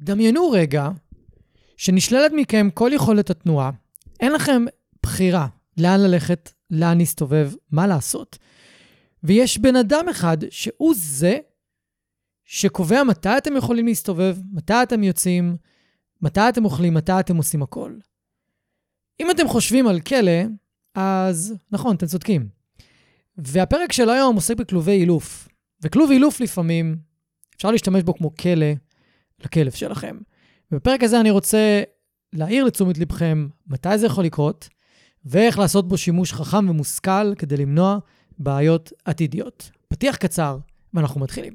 דמיינו רגע שנשללת מכם כל יכולת התנועה. אין לכם בחירה לאן ללכת, לאן להסתובב, מה לעשות. ויש בן אדם אחד שהוא זה שקובע מתי אתם יכולים להסתובב, מתי אתם יוצאים, מתי אתם אוכלים, מתי אתם עושים הכל. אם אתם חושבים על כלא, אז נכון, אתם צודקים. והפרק של היום עוסק בכלובי אילוף. וכלוב אילוף לפעמים, אפשר להשתמש בו כמו כלא לכלב שלכם. ובפרק הזה אני רוצה להעיר לתשומת לבכם מתי זה יכול לקרות, ואיך לעשות בו שימוש חכם ומושכל כדי למנוע בעיות עתידיות. פתיח קצר, ואנחנו מתחילים.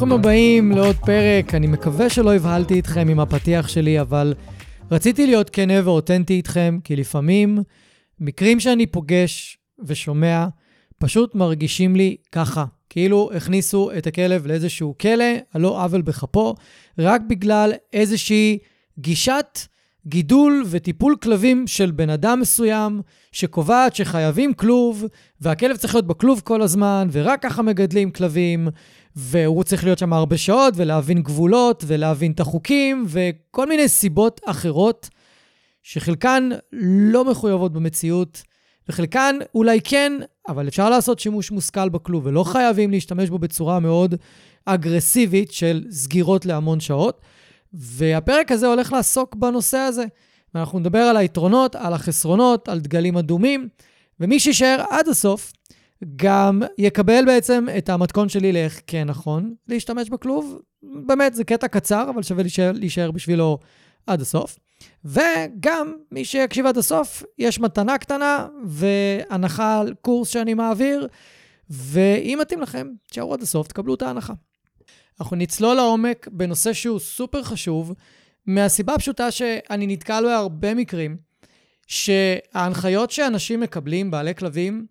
ברוכים הבאים לעוד פרק. אני מקווה שלא הבהלתי אתכם עם הפתיח שלי, אבל רציתי להיות כנה ואותנטי איתכם, כי לפעמים מקרים שאני פוגש ושומע פשוט מרגישים לי ככה, כאילו הכניסו את הכלב לאיזשהו כלא, על לא עוול בכפו, רק בגלל איזושהי גישת גידול וטיפול כלבים של בן אדם מסוים, שקובעת שחייבים כלוב, והכלב צריך להיות בכלוב כל הזמן, ורק ככה מגדלים כלבים, והוא צריך להיות שם הרבה שעות, ולהבין גבולות, ולהבין את החוקים, וכל מיני סיבות אחרות, שחלקן לא מחויבות במציאות, וחלקן אולי כן, אבל אפשר לעשות שימוש מושכל בכלוב, ולא חייבים להשתמש בו בצורה מאוד אגרסיבית של סגירות להמון שעות. והפרק הזה הולך לעסוק בנושא הזה. ואנחנו נדבר על היתרונות, על החסרונות, על דגלים אדומים, ומי שישאר עד הסוף, גם יקבל בעצם את המתכון שלי לאיך כן נכון להשתמש בכלוב. באמת, זה קטע קצר, אבל שווה להישאר, להישאר בשבילו עד הסוף. וגם, מי שיקשיב עד הסוף, יש מתנה קטנה והנחה על קורס שאני מעביר, ואם מתאים לכם, תשארו עד הסוף, תקבלו את ההנחה. אנחנו נצלול לעומק בנושא שהוא סופר חשוב, מהסיבה הפשוטה שאני נתקל בהרבה מקרים, שההנחיות שאנשים מקבלים, בעלי כלבים,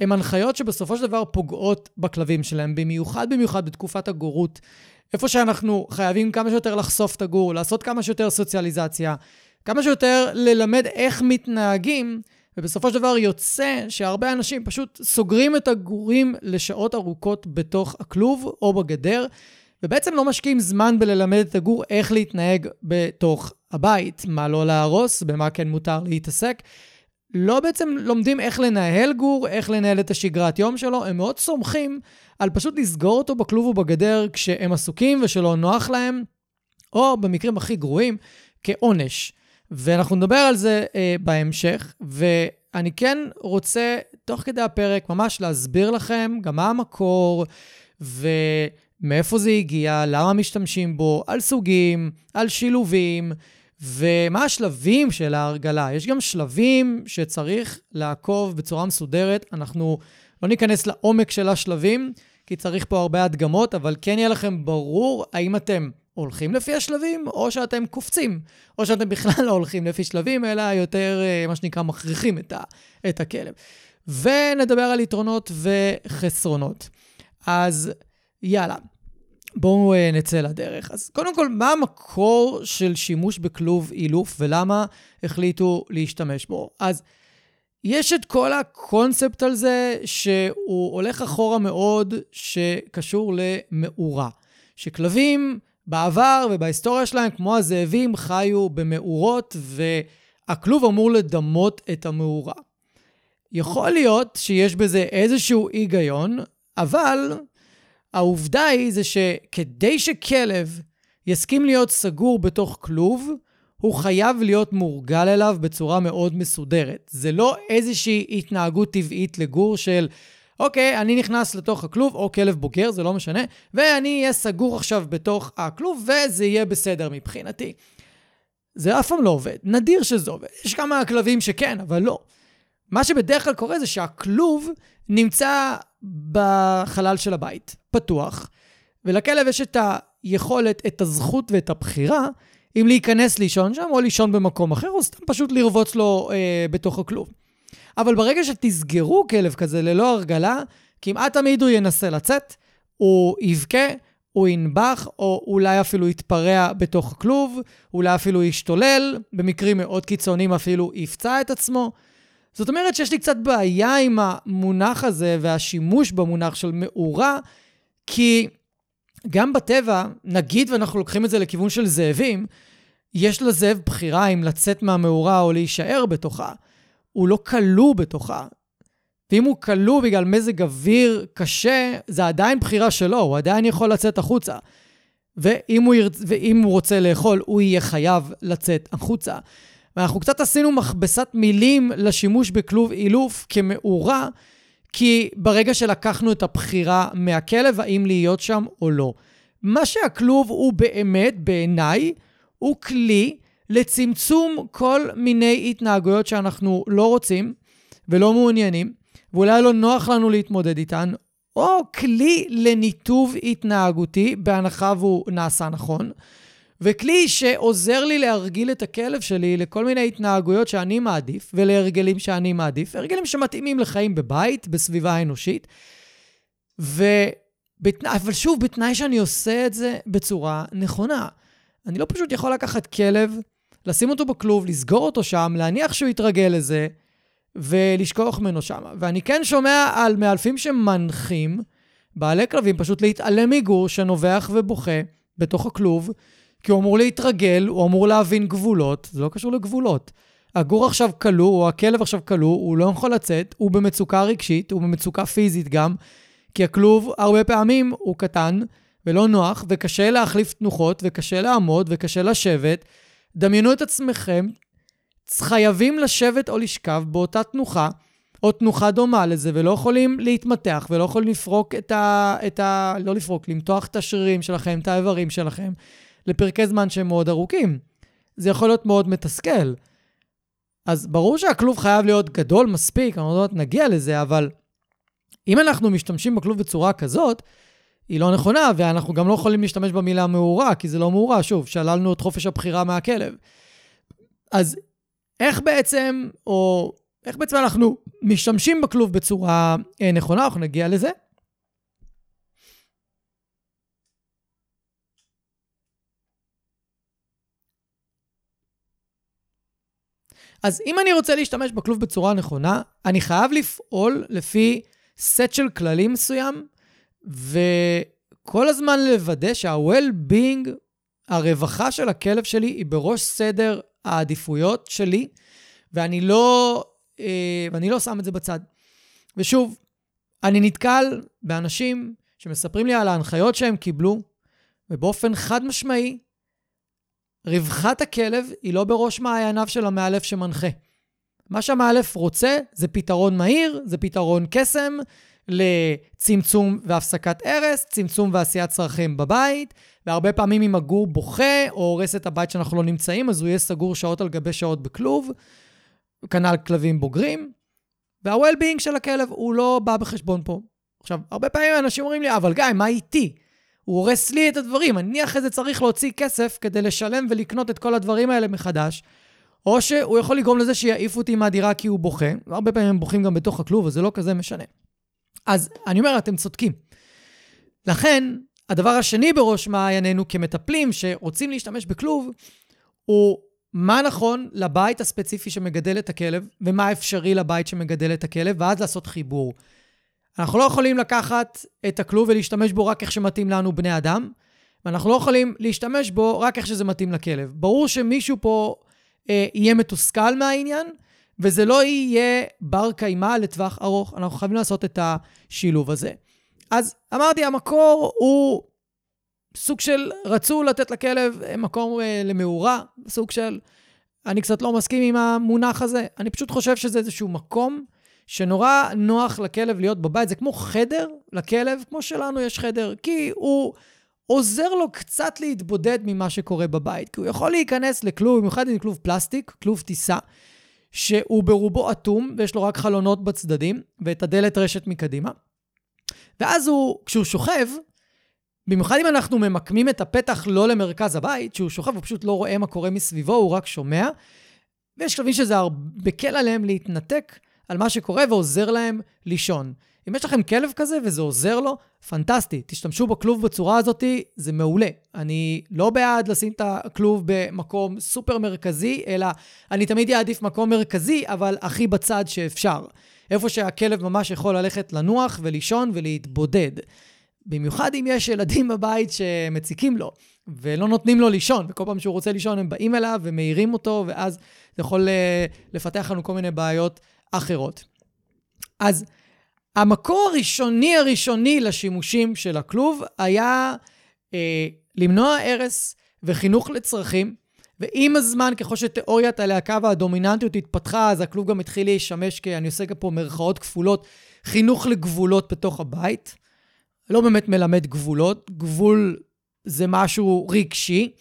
הן הנחיות שבסופו של דבר פוגעות בכלבים שלהם, במיוחד במיוחד בתקופת הגורות, איפה שאנחנו חייבים כמה שיותר לחשוף את הגור, לעשות כמה שיותר סוציאליזציה, כמה שיותר ללמד איך מתנהגים, ובסופו של דבר יוצא שהרבה אנשים פשוט סוגרים את הגורים לשעות ארוכות בתוך הכלוב או בגדר, ובעצם לא משקיעים זמן בללמד את הגור איך להתנהג בתוך הבית, מה לא להרוס, במה כן מותר להתעסק. לא בעצם לומדים איך לנהל גור, איך לנהל את השגרת יום שלו, הם מאוד סומכים על פשוט לסגור אותו בכלוב ובגדר כשהם עסוקים ושלא נוח להם, או במקרים הכי גרועים, כעונש. ואנחנו נדבר על זה אה, בהמשך, ואני כן רוצה, תוך כדי הפרק, ממש להסביר לכם גם מה המקור, ומאיפה זה הגיע, למה משתמשים בו, על סוגים, על שילובים. ומה השלבים של ההרגלה? יש גם שלבים שצריך לעקוב בצורה מסודרת. אנחנו לא ניכנס לעומק של השלבים, כי צריך פה הרבה הדגמות, אבל כן יהיה לכם ברור האם אתם הולכים לפי השלבים, או שאתם קופצים, או שאתם בכלל לא הולכים לפי שלבים, אלא יותר, אה, מה שנקרא, מכריחים את, ה, את הכלב. ונדבר על יתרונות וחסרונות. אז יאללה. בואו uh, נצא לדרך. אז קודם כל, מה המקור של שימוש בכלוב אילוף ולמה החליטו להשתמש בו? אז יש את כל הקונספט על זה שהוא הולך אחורה מאוד, שקשור למאורה. שכלבים בעבר ובהיסטוריה שלהם, כמו הזאבים, חיו במאורות, והכלוב אמור לדמות את המאורה. יכול להיות שיש בזה איזשהו היגיון, אבל העובדה היא זה שכדי שכלב יסכים להיות סגור בתוך כלוב, הוא חייב להיות מורגל אליו בצורה מאוד מסודרת. זה לא איזושהי התנהגות טבעית לגור של, אוקיי, אני נכנס לתוך הכלוב, או כלב בוגר, זה לא משנה, ואני אהיה סגור עכשיו בתוך הכלוב, וזה יהיה בסדר מבחינתי. זה אף פעם לא עובד. נדיר שזה עובד. יש כמה כלבים שכן, אבל לא. מה שבדרך כלל קורה זה שהכלוב נמצא בחלל של הבית, פתוח, ולכלב יש את היכולת, את הזכות ואת הבחירה אם להיכנס לישון שם או לישון במקום אחר, או סתם פשוט לרבוץ לו אה, בתוך הכלוב. אבל ברגע שתסגרו כלב כזה ללא הרגלה, כמעט תמיד הוא ינסה לצאת, הוא יבכה, הוא ינבח, או אולי אפילו יתפרע בתוך הכלוב, אולי אפילו ישתולל, במקרים מאוד קיצוניים אפילו יפצע את עצמו. זאת אומרת שיש לי קצת בעיה עם המונח הזה והשימוש במונח של מאורה, כי גם בטבע, נגיד ואנחנו לוקחים את זה לכיוון של זאבים, יש לזאב בחירה אם לצאת מהמאורה או להישאר בתוכה. הוא לא כלוא בתוכה. ואם הוא כלוא בגלל מזג אוויר קשה, זה עדיין בחירה שלו, הוא עדיין יכול לצאת החוצה. ואם הוא, ירצ... ואם הוא רוצה לאכול, הוא יהיה חייב לצאת החוצה. ואנחנו קצת עשינו מכבסת מילים לשימוש בכלוב אילוף כמאורה, כי ברגע שלקחנו את הבחירה מהכלב, האם להיות שם או לא. מה שהכלוב הוא באמת, בעיניי, הוא כלי לצמצום כל מיני התנהגויות שאנחנו לא רוצים ולא מעוניינים, ואולי לא נוח לנו להתמודד איתן, או כלי לניתוב התנהגותי, בהנחה והוא נעשה נכון. וכלי שעוזר לי להרגיל את הכלב שלי לכל מיני התנהגויות שאני מעדיף, ולהרגלים שאני מעדיף, הרגלים שמתאימים לחיים בבית, בסביבה האנושית. ובתנא... אבל שוב, בתנאי שאני עושה את זה בצורה נכונה. אני לא פשוט יכול לקחת כלב, לשים אותו בכלוב, לסגור אותו שם, להניח שהוא יתרגל לזה, ולשכוח ממנו שם. ואני כן שומע על מאלפים שמנחים בעלי כלבים פשוט להתעלם מגור שנובח ובוכה בתוך הכלוב, כי הוא אמור להתרגל, הוא אמור להבין גבולות, זה לא קשור לגבולות. הגור עכשיו כלוא, או הכלב עכשיו כלוא, הוא לא יכול לצאת, הוא במצוקה רגשית, הוא במצוקה פיזית גם, כי הכלוב הרבה פעמים הוא קטן ולא נוח, וקשה להחליף תנוחות, וקשה לעמוד, וקשה לשבת. דמיינו את עצמכם, חייבים לשבת או לשכב באותה תנוחה, או תנוחה דומה לזה, ולא יכולים להתמתח, ולא יכולים לפרוק את ה... את ה לא לפרוק, למתוח את השרירים שלכם, את האיברים שלכם. לפרקי זמן שהם מאוד ארוכים. זה יכול להיות מאוד מתסכל. אז ברור שהכלוב חייב להיות גדול מספיק, אני לא יודעת, נגיע לזה, אבל אם אנחנו משתמשים בכלוב בצורה כזאת, היא לא נכונה, ואנחנו גם לא יכולים להשתמש במילה מאורה, כי זה לא מאורה, שוב, שללנו את חופש הבחירה מהכלב. אז איך בעצם, או איך בעצם אנחנו משתמשים בכלוב בצורה אה, נכונה, אנחנו נגיע לזה. אז אם אני רוצה להשתמש בכלוב בצורה נכונה, אני חייב לפעול לפי סט של כללים מסוים, וכל הזמן לוודא שה-well-being, הרווחה של הכלב שלי, היא בראש סדר העדיפויות שלי, ואני לא, אה, ואני לא שם את זה בצד. ושוב, אני נתקל באנשים שמספרים לי על ההנחיות שהם קיבלו, ובאופן חד משמעי, רווחת הכלב היא לא בראש מעייניו של המאלף שמנחה. מה שהמאלף רוצה זה פתרון מהיר, זה פתרון קסם לצמצום והפסקת הרס, צמצום ועשיית צרכים בבית, והרבה פעמים אם הגור בוכה או הורס את הבית שאנחנו לא נמצאים, אז הוא יהיה סגור שעות על גבי שעות בכלוב, כנ"ל כלבים בוגרים, וה-well-being של הכלב הוא לא בא בחשבון פה. עכשיו, הרבה פעמים אנשים אומרים לי, אבל גיא, מה איתי? הוא הורס לי את הדברים. אני אחרי זה צריך להוציא כסף כדי לשלם ולקנות את כל הדברים האלה מחדש. או שהוא יכול לגרום לזה שיעיף אותי מהדירה כי הוא בוכה. הרבה פעמים הם בוכים גם בתוך הכלוב, אז זה לא כזה משנה. אז אני אומר, אתם צודקים. לכן, הדבר השני בראש מעיינינו כמטפלים שרוצים להשתמש בכלוב, הוא מה נכון לבית הספציפי שמגדל את הכלב, ומה אפשרי לבית שמגדל את הכלב, ואז לעשות חיבור. אנחנו לא יכולים לקחת את הכלוב ולהשתמש בו רק איך שמתאים לנו בני אדם, ואנחנו לא יכולים להשתמש בו רק איך שזה מתאים לכלב. ברור שמישהו פה אה, יהיה מתוסכל מהעניין, וזה לא יהיה בר קיימא לטווח ארוך. אנחנו חייבים לעשות את השילוב הזה. אז אמרתי, המקור הוא סוג של רצו לתת לכלב מקום אה, למאורה, סוג של... אני קצת לא מסכים עם המונח הזה. אני פשוט חושב שזה איזשהו מקום שנורא נוח לכלב להיות בבית. זה כמו חדר לכלב, כמו שלנו יש חדר, כי הוא עוזר לו קצת להתבודד ממה שקורה בבית. כי הוא יכול להיכנס לכלוב, במיוחד עם כלוב פלסטיק, כלוב טיסה, שהוא ברובו אטום, ויש לו רק חלונות בצדדים, ואת הדלת רשת מקדימה. ואז הוא, כשהוא שוכב, במיוחד אם אנחנו ממקמים את הפתח לא למרכז הבית, שהוא שוכב, הוא פשוט לא רואה מה קורה מסביבו, הוא רק שומע. ויש כלבים שזה מקל עליהם להתנתק על מה שקורה ועוזר להם לישון. אם יש לכם כלב כזה וזה עוזר לו, פנטסטי. תשתמשו בכלוב בצורה הזאת, זה מעולה. אני לא בעד לשים את הכלוב במקום סופר מרכזי, אלא אני תמיד אעדיף מקום מרכזי, אבל הכי בצד שאפשר. איפה שהכלב ממש יכול ללכת לנוח ולישון ולהתבודד. במיוחד אם יש ילדים בבית שמציקים לו ולא נותנים לו לישון, וכל פעם שהוא רוצה לישון הם באים אליו ומעירים אותו, ואז זה יכול אה, לפתח לנו כל מיני בעיות אחרות. אז המקור הראשוני הראשוני לשימושים של הכלוב היה אה, למנוע הרס וחינוך לצרכים, ועם הזמן, ככל שתיאוריית הלהקה והדומיננטיות התפתחה, אז הכלוב גם התחיל להשמש כ... אני עושה פה מירכאות כפולות, חינוך לגבולות בתוך הבית. לא באמת מלמד גבולות, גבול זה משהו רגשי,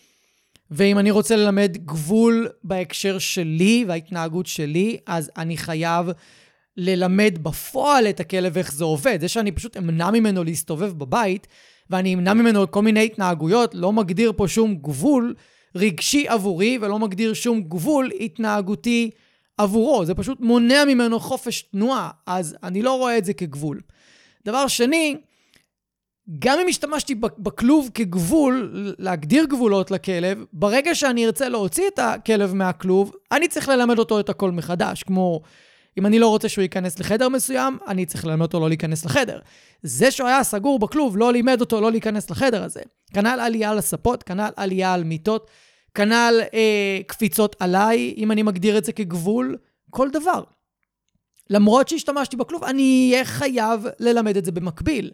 ואם אני רוצה ללמד גבול בהקשר שלי וההתנהגות שלי, אז אני חייב ללמד בפועל את הכלב איך זה עובד. זה שאני פשוט אמנע ממנו להסתובב בבית, ואני אמנע ממנו כל מיני התנהגויות, לא מגדיר פה שום גבול רגשי עבורי, ולא מגדיר שום גבול התנהגותי עבורו. זה פשוט מונע ממנו חופש תנועה, אז אני לא רואה את זה כגבול. דבר שני, גם אם השתמשתי בכלוב כגבול, להגדיר גבולות לכלב, ברגע שאני ארצה להוציא את הכלב מהכלוב, אני צריך ללמד אותו את הכל מחדש. כמו, אם אני לא רוצה שהוא ייכנס לחדר מסוים, אני צריך ללמד אותו לא להיכנס לחדר. זה שהוא היה סגור בכלוב לא לימד אותו לא להיכנס לחדר הזה. כנ"ל עלייה על הספות, כנ"ל עלייה על מיטות, כנ"ל אה, קפיצות עליי, אם אני מגדיר את זה כגבול, כל דבר. למרות שהשתמשתי בכלוב, אני אהיה חייב ללמד את זה במקביל.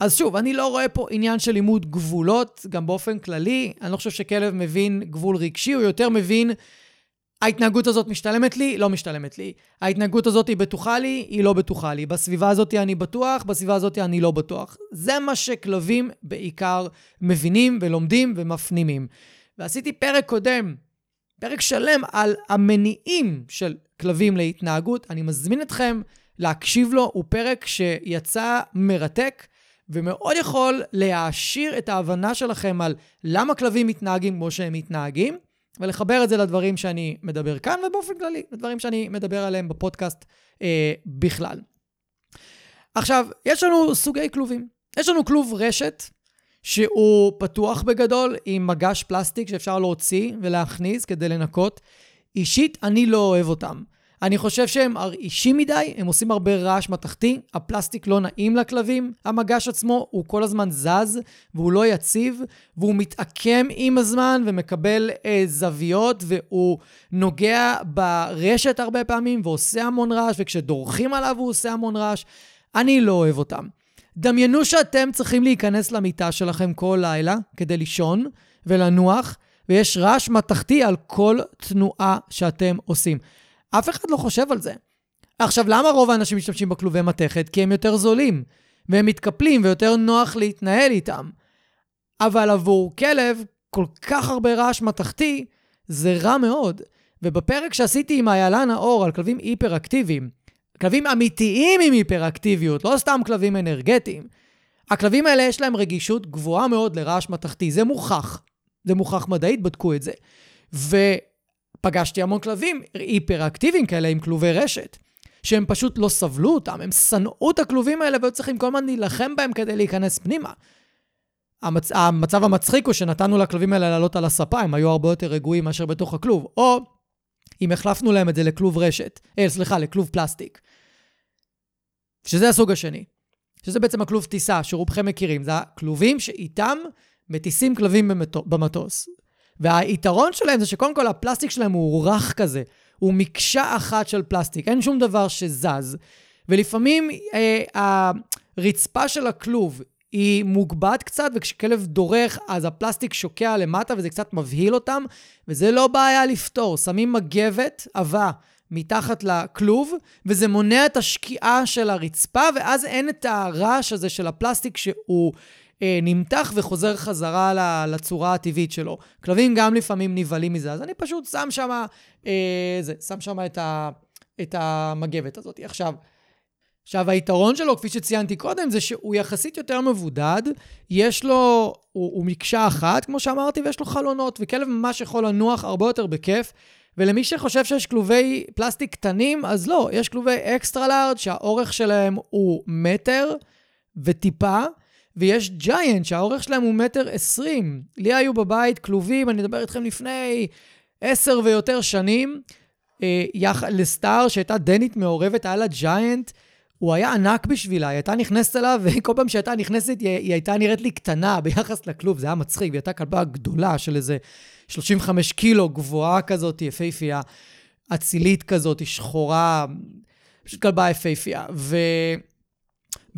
אז שוב, אני לא רואה פה עניין של לימוד גבולות, גם באופן כללי. אני לא חושב שכלב מבין גבול רגשי, הוא יותר מבין, ההתנהגות הזאת משתלמת לי, לא משתלמת לי. ההתנהגות הזאת היא בטוחה לי, היא לא בטוחה לי. בסביבה הזאת אני בטוח, בסביבה הזאת אני לא בטוח. זה מה שכלבים בעיקר מבינים ולומדים ומפנימים. ועשיתי פרק קודם, פרק שלם על המניעים של כלבים להתנהגות. אני מזמין אתכם להקשיב לו, הוא פרק שיצא מרתק. ומאוד יכול להעשיר את ההבנה שלכם על למה כלבים מתנהגים כמו שהם מתנהגים, ולחבר את זה לדברים שאני מדבר כאן, ובאופן כללי, לדברים שאני מדבר עליהם בפודקאסט אה, בכלל. עכשיו, יש לנו סוגי כלובים. יש לנו כלוב רשת, שהוא פתוח בגדול, עם מגש פלסטיק שאפשר להוציא ולהכניס כדי לנקות. אישית, אני לא אוהב אותם. אני חושב שהם ארעישים מדי, הם עושים הרבה רעש מתכתי, הפלסטיק לא נעים לכלבים, המגש עצמו הוא כל הזמן זז, והוא לא יציב, והוא מתעקם עם הזמן ומקבל אה, זוויות, והוא נוגע ברשת הרבה פעמים ועושה המון רעש, וכשדורכים עליו הוא עושה המון רעש. אני לא אוהב אותם. דמיינו שאתם צריכים להיכנס למיטה שלכם כל לילה כדי לישון ולנוח, ויש רעש מתכתי על כל תנועה שאתם עושים. אף אחד לא חושב על זה. עכשיו, למה רוב האנשים משתמשים בכלובי מתכת? כי הם יותר זולים, והם מתקפלים ויותר נוח להתנהל איתם. אבל עבור כלב, כל כך הרבה רעש מתכתי, זה רע מאוד. ובפרק שעשיתי עם איילה נאור על כלבים היפראקטיביים, כלבים אמיתיים עם היפראקטיביות, לא סתם כלבים אנרגטיים, הכלבים האלה יש להם רגישות גבוהה מאוד לרעש מתכתי, זה מוכח. זה מוכח מדעית, בדקו את זה. ו... פגשתי המון כלבים היפראקטיביים כאלה עם כלובי רשת, שהם פשוט לא סבלו אותם, הם שנאו את הכלובים האלה והיו צריכים כל הזמן להילחם בהם כדי להיכנס פנימה. המצ... המצב המצחיק הוא שנתנו לכלבים האלה לעלות על הספה, הם היו הרבה יותר רגועים מאשר בתוך הכלוב. או אם החלפנו להם את זה לכלוב רשת, אה, סליחה, לכלוב פלסטיק. שזה הסוג השני. שזה בעצם הכלוב טיסה, שרובכם מכירים. זה הכלובים שאיתם מטיסים כלבים במטוס. והיתרון שלהם זה שקודם כל הפלסטיק שלהם הוא רך כזה, הוא מקשה אחת של פלסטיק, אין שום דבר שזז. ולפעמים אה, הרצפה של הכלוב היא מוגבעת קצת, וכשכלב דורך, אז הפלסטיק שוקע למטה וזה קצת מבהיל אותם, וזה לא בעיה לפתור. שמים מגבת עבה מתחת לכלוב, וזה מונע את השקיעה של הרצפה, ואז אין את הרעש הזה של הפלסטיק שהוא אה, נמתח וחוזר חזרה לצורה הטבעית שלו. כלבים גם לפעמים נבהלים מזה, אז אני פשוט שם שם, אה, שם שם את, את המגבת הזאת. עכשיו, עכשיו, היתרון שלו, כפי שציינתי קודם, זה שהוא יחסית יותר מבודד, יש לו, הוא, הוא מקשה אחת, כמו שאמרתי, ויש לו חלונות, וכלב ממש יכול לנוח הרבה יותר בכיף. ולמי שחושב שיש כלובי פלסטיק קטנים, אז לא, יש כלובי אקסטרה לארד שהאורך שלהם הוא מטר וטיפה, ויש ג'יינט שהאורך שלהם הוא מטר עשרים. לי היו בבית כלובים, אני אדבר איתכם לפני עשר ויותר שנים, אה, יח... לסטאר שהייתה דנית מעורבת, היה לה ג'יינט. הוא היה ענק בשבילה, היא הייתה נכנסת אליו, וכל פעם שהייתה נכנסת, היא, היא הייתה נראית לי קטנה ביחס לכלוב, זה היה מצחיק, והיא הייתה כלבה גדולה של איזה 35 קילו, גבוהה כזאת, יפייפייה, אצילית כזאת, שחורה, פשוט כלבה יפייפייה. ו...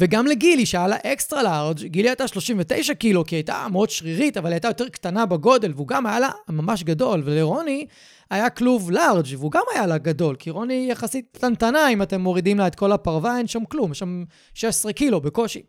וגם לגילי, שהיה לה אקסטרה לארג', גילי הייתה 39 קילו, כי היא הייתה מאוד שרירית, אבל היא הייתה יותר קטנה בגודל, והוא גם היה לה ממש גדול. ולרוני היה כלוב לארג', והוא גם היה לה גדול, כי רוני יחסית קטנטנה, אם אתם מורידים לה את כל הפרווה, אין שם כלום, יש שם 16 קילו בקושי.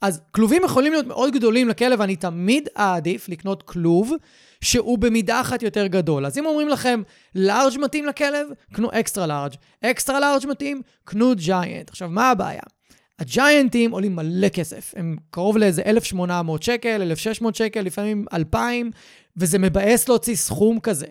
אז כלובים יכולים להיות מאוד גדולים לכלב, אני תמיד אעדיף לקנות כלוב שהוא במידה אחת יותר גדול. אז אם אומרים לכם, לארג' מתאים לכלב, קנו אקסטרה לארג'. אקסטרה לארג' מתאים, קנו ג'יינט. עכשיו, מה הבעיה? הג'יינטים עולים מלא כסף. הם קרוב לאיזה 1,800 שקל, 1,600 שקל, לפעמים 2,000, וזה מבאס להוציא סכום כזה.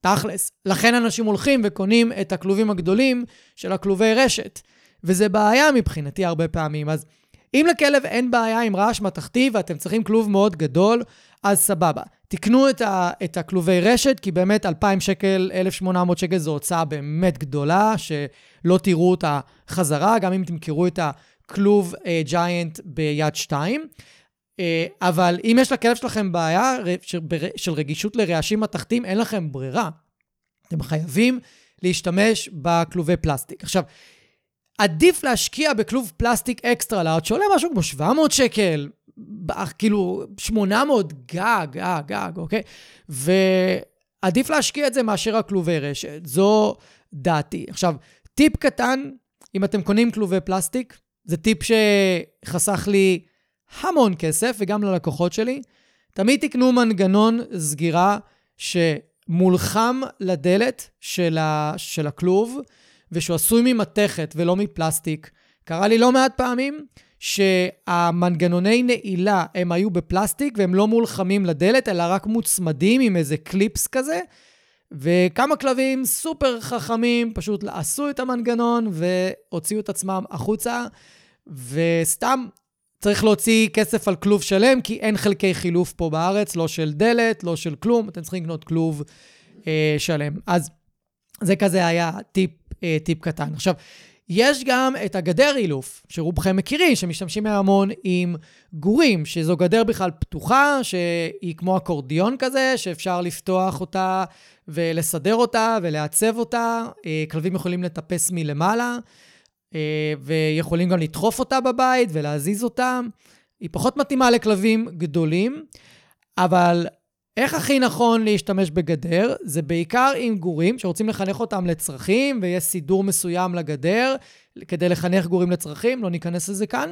תכלס. לכן אנשים הולכים וקונים את הכלובים הגדולים של הכלובי רשת. וזה בעיה מבחינתי הרבה פעמים. אז אם לכלב אין בעיה עם רעש מתכתי ואתם צריכים כלוב מאוד גדול, אז סבבה. תקנו את, ה, את הכלובי רשת, כי באמת 2,000 שקל, 1,800 שקל זו הוצאה באמת גדולה, שלא תראו אותה חזרה, גם אם תמכרו את הכלוב ג'יינט uh, ביד 2. Uh, אבל אם יש לכלב שלכם בעיה של, רגישות לרעשים מתכתיים, אין לכם ברירה. אתם חייבים להשתמש בכלובי פלסטיק. עכשיו, עדיף להשקיע בכלוב פלסטיק extra large, שעולה משהו כמו 700 שקל, כאילו 800 גג, גג, גג, אוקיי? ועדיף להשקיע את זה מאשר הכלובי רשת. זו דעתי. עכשיו, טיפ קטן, אם אתם קונים כלובי פלסטיק, זה טיפ שחסך לי המון כסף, וגם ללקוחות שלי. תמיד תקנו מנגנון סגירה שמולחם לדלת של, ה, של הכלוב, ושהוא עשוי ממתכת ולא מפלסטיק. קרה לי לא מעט פעמים שהמנגנוני נעילה הם היו בפלסטיק והם לא מולחמים לדלת, אלא רק מוצמדים עם איזה קליפס כזה. וכמה כלבים סופר חכמים פשוט עשו את המנגנון והוציאו את עצמם החוצה, וסתם צריך להוציא כסף על כלוב שלם, כי אין חלקי חילוף פה בארץ, לא של דלת, לא של כלום, אתם צריכים לקנות כלוב אה, שלם. אז זה כזה היה טיפ, אה, טיפ קטן. עכשיו, יש גם את הגדר אילוף, שרובכם מכירים, שמשתמשים המון עם גורים, שזו גדר בכלל פתוחה, שהיא כמו אקורדיון כזה, שאפשר לפתוח אותה ולסדר אותה ולעצב אותה. אה, כלבים יכולים לטפס מלמעלה. אה, ויכולים גם לדחוף אותה בבית ולהזיז אותה. היא פחות מתאימה לכלבים גדולים, אבל איך הכי נכון להשתמש בגדר? זה בעיקר עם גורים שרוצים לחנך אותם לצרכים, ויש סידור מסוים לגדר כדי לחנך גורים לצרכים, לא ניכנס לזה כאן.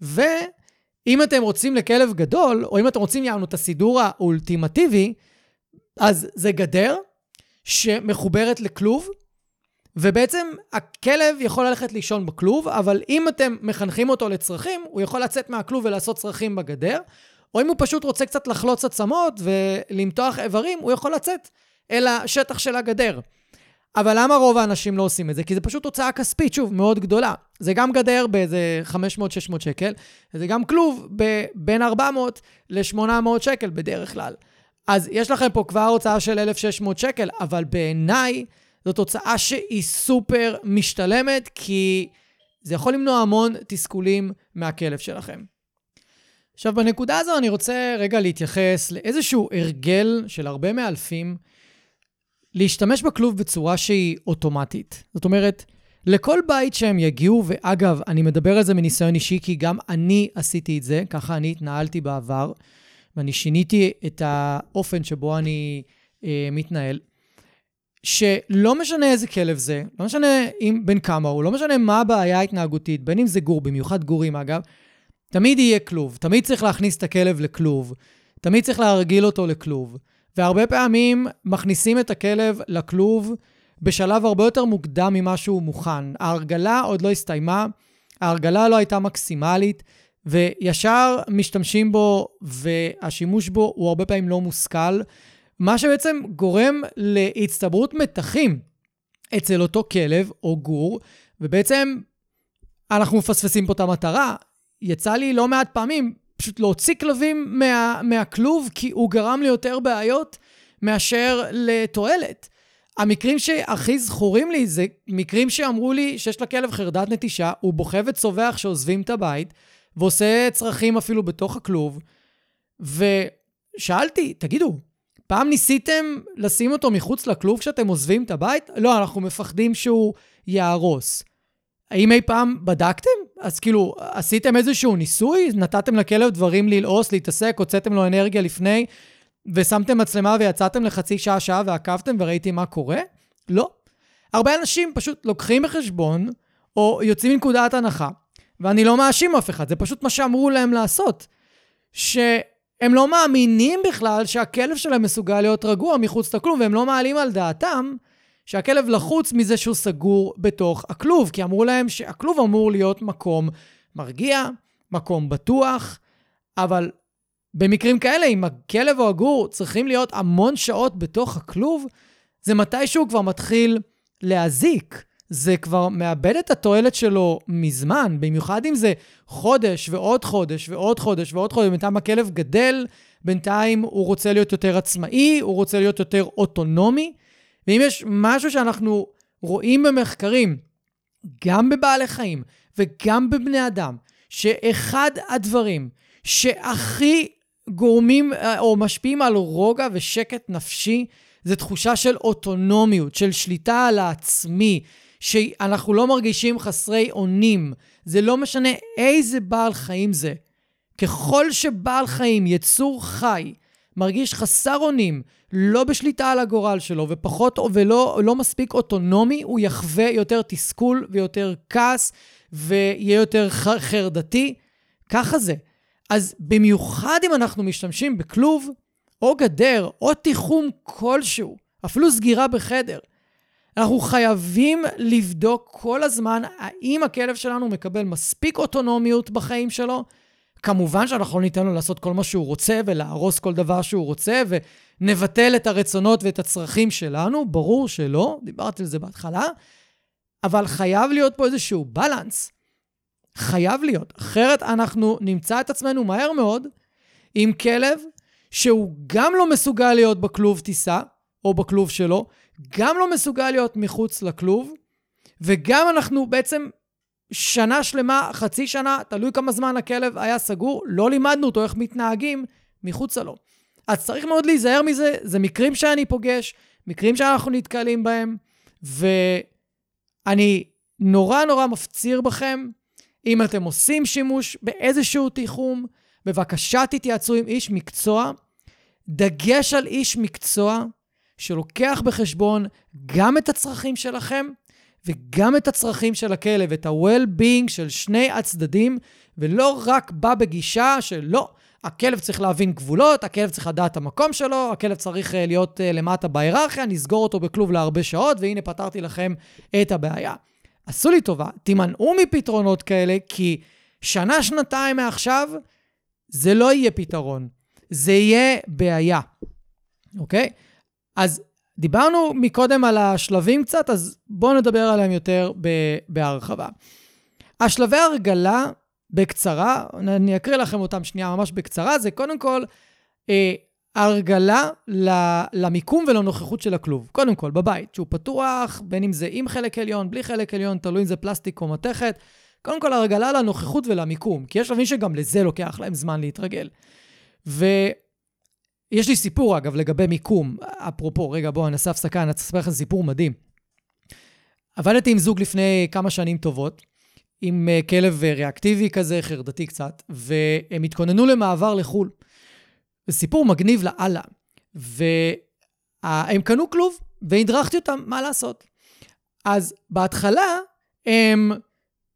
ואם אתם רוצים לכלב גדול, או אם אתם רוצים יענו את הסידור האולטימטיבי, אז זה גדר שמחוברת לכלוב, ובעצם הכלב יכול ללכת לישון בכלוב, אבל אם אתם מחנכים אותו לצרכים, הוא יכול לצאת מהכלוב ולעשות צרכים בגדר, או אם הוא פשוט רוצה קצת לחלוץ עצמות ולמתוח איברים, הוא יכול לצאת אל השטח של הגדר. אבל למה רוב האנשים לא עושים את זה? כי זה פשוט הוצאה כספית, שוב, מאוד גדולה. זה גם גדר באיזה 500-600 שקל, וזה גם כלוב בין 400 ל-800 שקל בדרך כלל. אז יש לכם פה כבר הוצאה של 1,600 שקל, אבל בעיניי זו תוצאה שהיא סופר משתלמת, כי זה יכול למנוע המון תסכולים מהכלב שלכם. עכשיו, בנקודה הזו אני רוצה רגע להתייחס לאיזשהו הרגל של הרבה מאלפים להשתמש בכלוב בצורה שהיא אוטומטית. זאת אומרת, לכל בית שהם יגיעו, ואגב, אני מדבר על זה מניסיון אישי, כי גם אני עשיתי את זה, ככה אני התנהלתי בעבר, ואני שיניתי את האופן שבו אני אה, מתנהל. שלא משנה איזה כלב זה, לא משנה אם בן כמה הוא, לא משנה מה הבעיה ההתנהגותית, בין אם זה גור, במיוחד גורים אגב, תמיד יהיה כלוב, תמיד צריך להכניס את הכלב לכלוב, תמיד צריך להרגיל אותו לכלוב. והרבה פעמים מכניסים את הכלב לכלוב בשלב הרבה יותר מוקדם ממה שהוא מוכן. ההרגלה עוד לא הסתיימה, ההרגלה לא הייתה מקסימלית, וישר משתמשים בו, והשימוש בו הוא הרבה פעמים לא מושכל, מה שבעצם גורם להצטברות מתחים אצל אותו כלב או גור, ובעצם אנחנו מפספסים פה את המטרה. יצא לי לא מעט פעמים פשוט להוציא כלבים מה, מהכלוב, כי הוא גרם ליותר בעיות מאשר לתועלת. המקרים שהכי זכורים לי זה מקרים שאמרו לי שיש לכלב חרדת נטישה, הוא בוכה וצווח שעוזבים את הבית, ועושה צרכים אפילו בתוך הכלוב. ושאלתי, תגידו, פעם ניסיתם לשים אותו מחוץ לכלוב כשאתם עוזבים את הבית? לא, אנחנו מפחדים שהוא יהרוס. האם אי פעם בדקתם? אז כאילו, עשיתם איזשהו ניסוי? נתתם לכלב דברים ללעוס, להתעסק, הוצאתם לו אנרגיה לפני, ושמתם מצלמה ויצאתם לחצי שעה, שעה ועקבתם וראיתי מה קורה? לא. הרבה אנשים פשוט לוקחים בחשבון, או יוצאים מנקודת הנחה, ואני לא מאשים אף אחד, זה פשוט מה שאמרו להם לעשות. שהם לא מאמינים בכלל שהכלב שלהם מסוגל להיות רגוע מחוץ לכלום, והם לא מעלים על דעתם שהכלב לחוץ מזה שהוא סגור בתוך הכלוב, כי אמרו להם שהכלוב אמור להיות מקום מרגיע, מקום בטוח, אבל במקרים כאלה, אם הכלב או הגור צריכים להיות המון שעות בתוך הכלוב, זה מתישהו כבר מתחיל להזיק. זה כבר מאבד את התועלת שלו מזמן, במיוחד אם זה חודש ועוד חודש ועוד חודש ועוד חודש, בינתיים הכלב גדל, בינתיים הוא רוצה להיות יותר עצמאי, הוא רוצה להיות יותר אוטונומי. ואם יש משהו שאנחנו רואים במחקרים, גם בבעלי חיים וגם בבני אדם, שאחד הדברים שהכי גורמים אה, או משפיעים על רוגע ושקט נפשי, זה תחושה של אוטונומיות, של שליטה על העצמי, שאנחנו לא מרגישים חסרי אונים. זה לא משנה איזה בעל חיים זה. ככל שבעל חיים, יצור חי, מרגיש חסר אונים, לא בשליטה על הגורל שלו, ופחות ולא לא מספיק אוטונומי, הוא יחווה יותר תסכול ויותר כעס, ויהיה יותר חרדתי. ככה זה. אז במיוחד אם אנחנו משתמשים בכלוב, או גדר, או תיחום כלשהו, אפילו סגירה בחדר, אנחנו חייבים לבדוק כל הזמן האם הכלב שלנו מקבל מספיק אוטונומיות בחיים שלו. כמובן שאנחנו לא ניתן לו לעשות כל מה שהוא רוצה ולהרוס כל דבר שהוא רוצה ונבטל את הרצונות ואת הצרכים שלנו, ברור שלא, דיברתי על זה בהתחלה, אבל חייב להיות פה איזשהו בלנס. חייב להיות. אחרת אנחנו נמצא את עצמנו מהר מאוד עם כלב שהוא גם לא מסוגל להיות בכלוב טיסה, או בכלוב שלו, גם לא מסוגל להיות מחוץ לכלוב, וגם אנחנו בעצם שנה שלמה, חצי שנה, תלוי כמה זמן הכלב היה סגור, לא לימדנו אותו איך מתנהגים מחוצה לו. אז צריך מאוד להיזהר מזה, זה מקרים שאני פוגש, מקרים שאנחנו נתקלים בהם, ואני נורא נורא מפציר בכם, אם אתם עושים שימוש באיזשהו תיחום, בבקשה תתייעצו עם איש מקצוע. דגש על איש מקצוע שלוקח בחשבון גם את הצרכים שלכם וגם את הצרכים של הכלב, את ה-well-being של שני הצדדים, ולא רק בא בגישה של לא, הכלב צריך להבין גבולות, הכלב צריך לדעת את המקום שלו, הכלב צריך אה, להיות אה, למטה בהיררכיה, נסגור אותו בכלוב להרבה שעות, והנה פתרתי לכם את הבעיה. עשו לי טובה, תימנעו מפתרונות כאלה, כי שנה-שנתיים מעכשיו, זה לא יהיה פתרון, זה יהיה בעיה, אוקיי? אז דיברנו מקודם על השלבים קצת, אז בואו נדבר עליהם יותר בהרחבה. השלבי הרגלה, בקצרה, אני אקריא לכם אותם שנייה ממש בקצרה, זה קודם כל אה, הרגלה למיקום ולנוכחות של הכלוב. קודם כל, בבית, שהוא פתוח, בין אם זה עם חלק עליון, בלי חלק עליון, תלוי אם זה פלסטיק או מתכת. קודם כל, הרגלה לנוכחות ולמיקום, כי יש להבין שגם לזה לוקח להם זמן להתרגל. ו... יש לי סיפור, אגב, לגבי מיקום. אפרופו, רגע, בואו נעשה הפסקה, אני אספר לכם סיפור מדהים. עבדתי עם זוג לפני כמה שנים טובות, עם אה, כלב אה, ריאקטיבי כזה, חרדתי קצת, והם התכוננו למעבר לחו"ל. זה סיפור מגניב לאללה. והם קנו כלוב, והדרכתי אותם מה לעשות. אז בהתחלה הם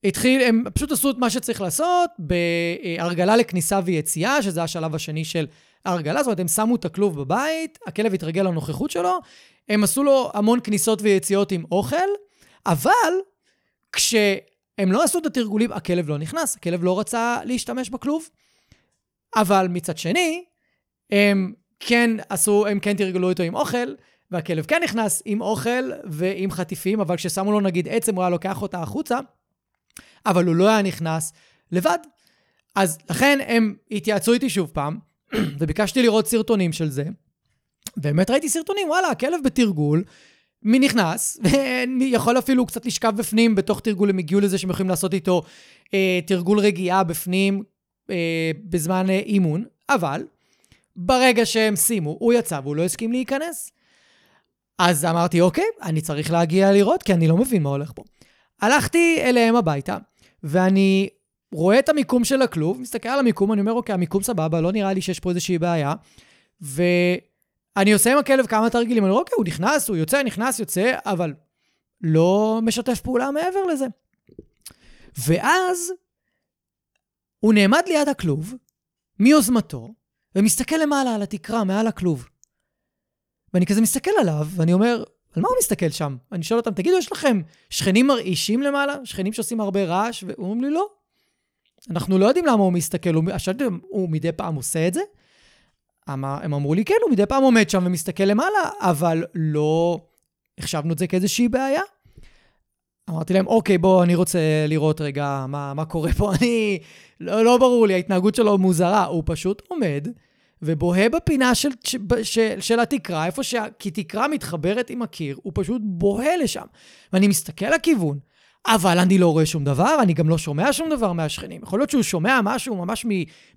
התחיל, הם פשוט עשו את מה שצריך לעשות בהרגלה לכניסה ויציאה, שזה השלב השני של ההרגלה, זאת אומרת, הם שמו את הכלוב בבית, הכלב התרגל לנוכחות שלו, הם עשו לו המון כניסות ויציאות עם אוכל, אבל כשהם לא עשו את התרגולים, הכלב לא נכנס, הכלב לא רצה להשתמש בכלוב. אבל מצד שני, הם כן עשו, הם כן תרגלו איתו עם אוכל, והכלב כן נכנס עם אוכל ועם חטיפים, אבל כששמו לו נגיד עצם, הוא היה לוקח אותה החוצה, אבל הוא לא היה נכנס לבד. אז לכן הם התייעצו איתי שוב פעם, וביקשתי לראות סרטונים של זה. באמת ראיתי סרטונים, וואלה, הכלב בתרגול, מי נכנס, ויכול אפילו קצת לשכב בפנים, בתוך תרגול הם הגיעו לזה שהם יכולים לעשות איתו אה, תרגול רגיעה בפנים אה, בזמן אה, אימון, אבל ברגע שהם שימו, הוא יצא והוא לא הסכים להיכנס. אז אמרתי, אוקיי, אני צריך להגיע לראות, כי אני לא מבין מה הולך פה. הלכתי אליהם הביתה, ואני רואה את המיקום של הכלוב, מסתכל על המיקום, אני אומר, אוקיי, המיקום סבבה, לא נראה לי שיש פה איזושהי בעיה. ואני עושה עם הכלב כמה תרגילים, אני אומר, אוקיי, הוא נכנס, הוא יוצא, נכנס, יוצא, אבל לא משתף פעולה מעבר לזה. ואז הוא נעמד ליד הכלוב, מיוזמתו, ומסתכל למעלה על התקרה, מעל הכלוב. ואני כזה מסתכל עליו, ואני אומר, על מה הוא מסתכל שם? אני שואל אותם, תגידו, יש לכם שכנים מרעישים למעלה? שכנים שעושים הרבה רעש? והוא אומר לי, לא. אנחנו לא יודעים למה הוא מסתכל. הוא, שאלתי הוא מדי פעם עושה את זה? הם אמרו לי, כן, הוא מדי פעם עומד שם ומסתכל למעלה, אבל לא החשבנו את זה כאיזושהי בעיה. אמרתי להם, אוקיי, בואו, אני רוצה לראות רגע מה, מה קורה פה. אני, לא, לא ברור לי, ההתנהגות שלו מוזרה. הוא פשוט עומד ובוהה בפינה של, של, של התקרה, איפה שה... כי תקרה מתחברת עם הקיר, הוא פשוט בוהה לשם. ואני מסתכל לכיוון, אבל אני לא רואה שום דבר, אני גם לא שומע שום דבר מהשכנים. יכול להיות שהוא שומע משהו ממש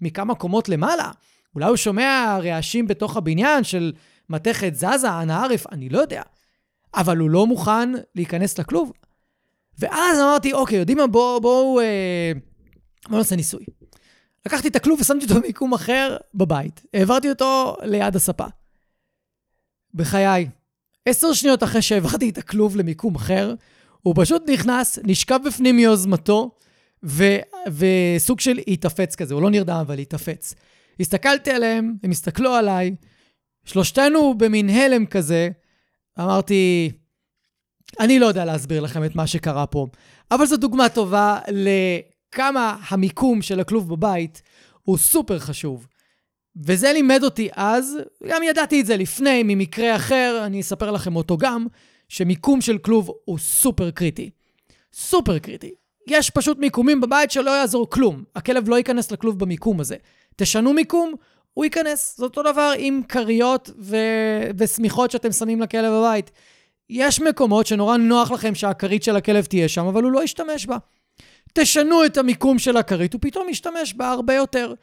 מכמה קומות למעלה. אולי הוא שומע רעשים בתוך הבניין של מתכת זזה, אנא ערף, אני לא יודע. אבל הוא לא מוכן להיכנס לכלוב. ואז אמרתי, אוקיי, יודעים מה, בואו, בואו, אה, בואו נעשה ניסוי. לקחתי את הכלוב ושמתי אותו במיקום אחר בבית. העברתי אותו ליד הספה. בחיי, עשר שניות אחרי שהעברתי את הכלוב למיקום אחר, הוא פשוט נכנס, נשכב בפנים מיוזמתו, ו- וסוג של התאפץ כזה, הוא לא נרדם, אבל התאפץ. הסתכלתי עליהם, הם הסתכלו עליי, שלושתנו במין הלם כזה, אמרתי, אני לא יודע להסביר לכם את מה שקרה פה, אבל זו דוגמה טובה לכמה המיקום של הכלוב בבית הוא סופר חשוב. וזה לימד אותי אז, גם ידעתי את זה לפני, ממקרה אחר, אני אספר לכם אותו גם, שמיקום של כלוב הוא סופר קריטי. סופר קריטי. יש פשוט מיקומים בבית שלא יעזור כלום. הכלב לא ייכנס לכלוב במיקום הזה. תשנו מיקום, הוא ייכנס. זה אותו דבר עם כריות ו... ושמיכות שאתם שמים לכלב בבית. יש מקומות שנורא נוח לכם שהכרית של הכלב תהיה שם, אבל הוא לא ישתמש בה. תשנו את המיקום של הכרית, הוא פתאום ישתמש בה הרבה יותר.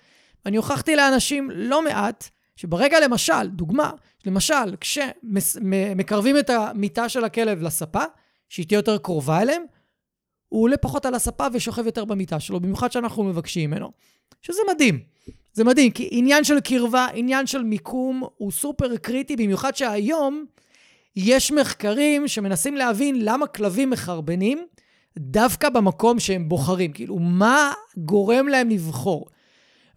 אני הוכחתי לאנשים לא מעט, שברגע למשל, דוגמה, למשל, כשמקרבים את המיטה של הכלב לספה, שהיא תהיה יותר קרובה אליהם, הוא עולה פחות על הספה ושוכב יותר במיטה שלו, במיוחד שאנחנו מבקשים ממנו. שזה מדהים. זה מדהים, כי עניין של קרבה, עניין של מיקום, הוא סופר קריטי, במיוחד שהיום יש מחקרים שמנסים להבין למה כלבים מחרבנים דווקא במקום שהם בוחרים. כאילו, מה גורם להם לבחור?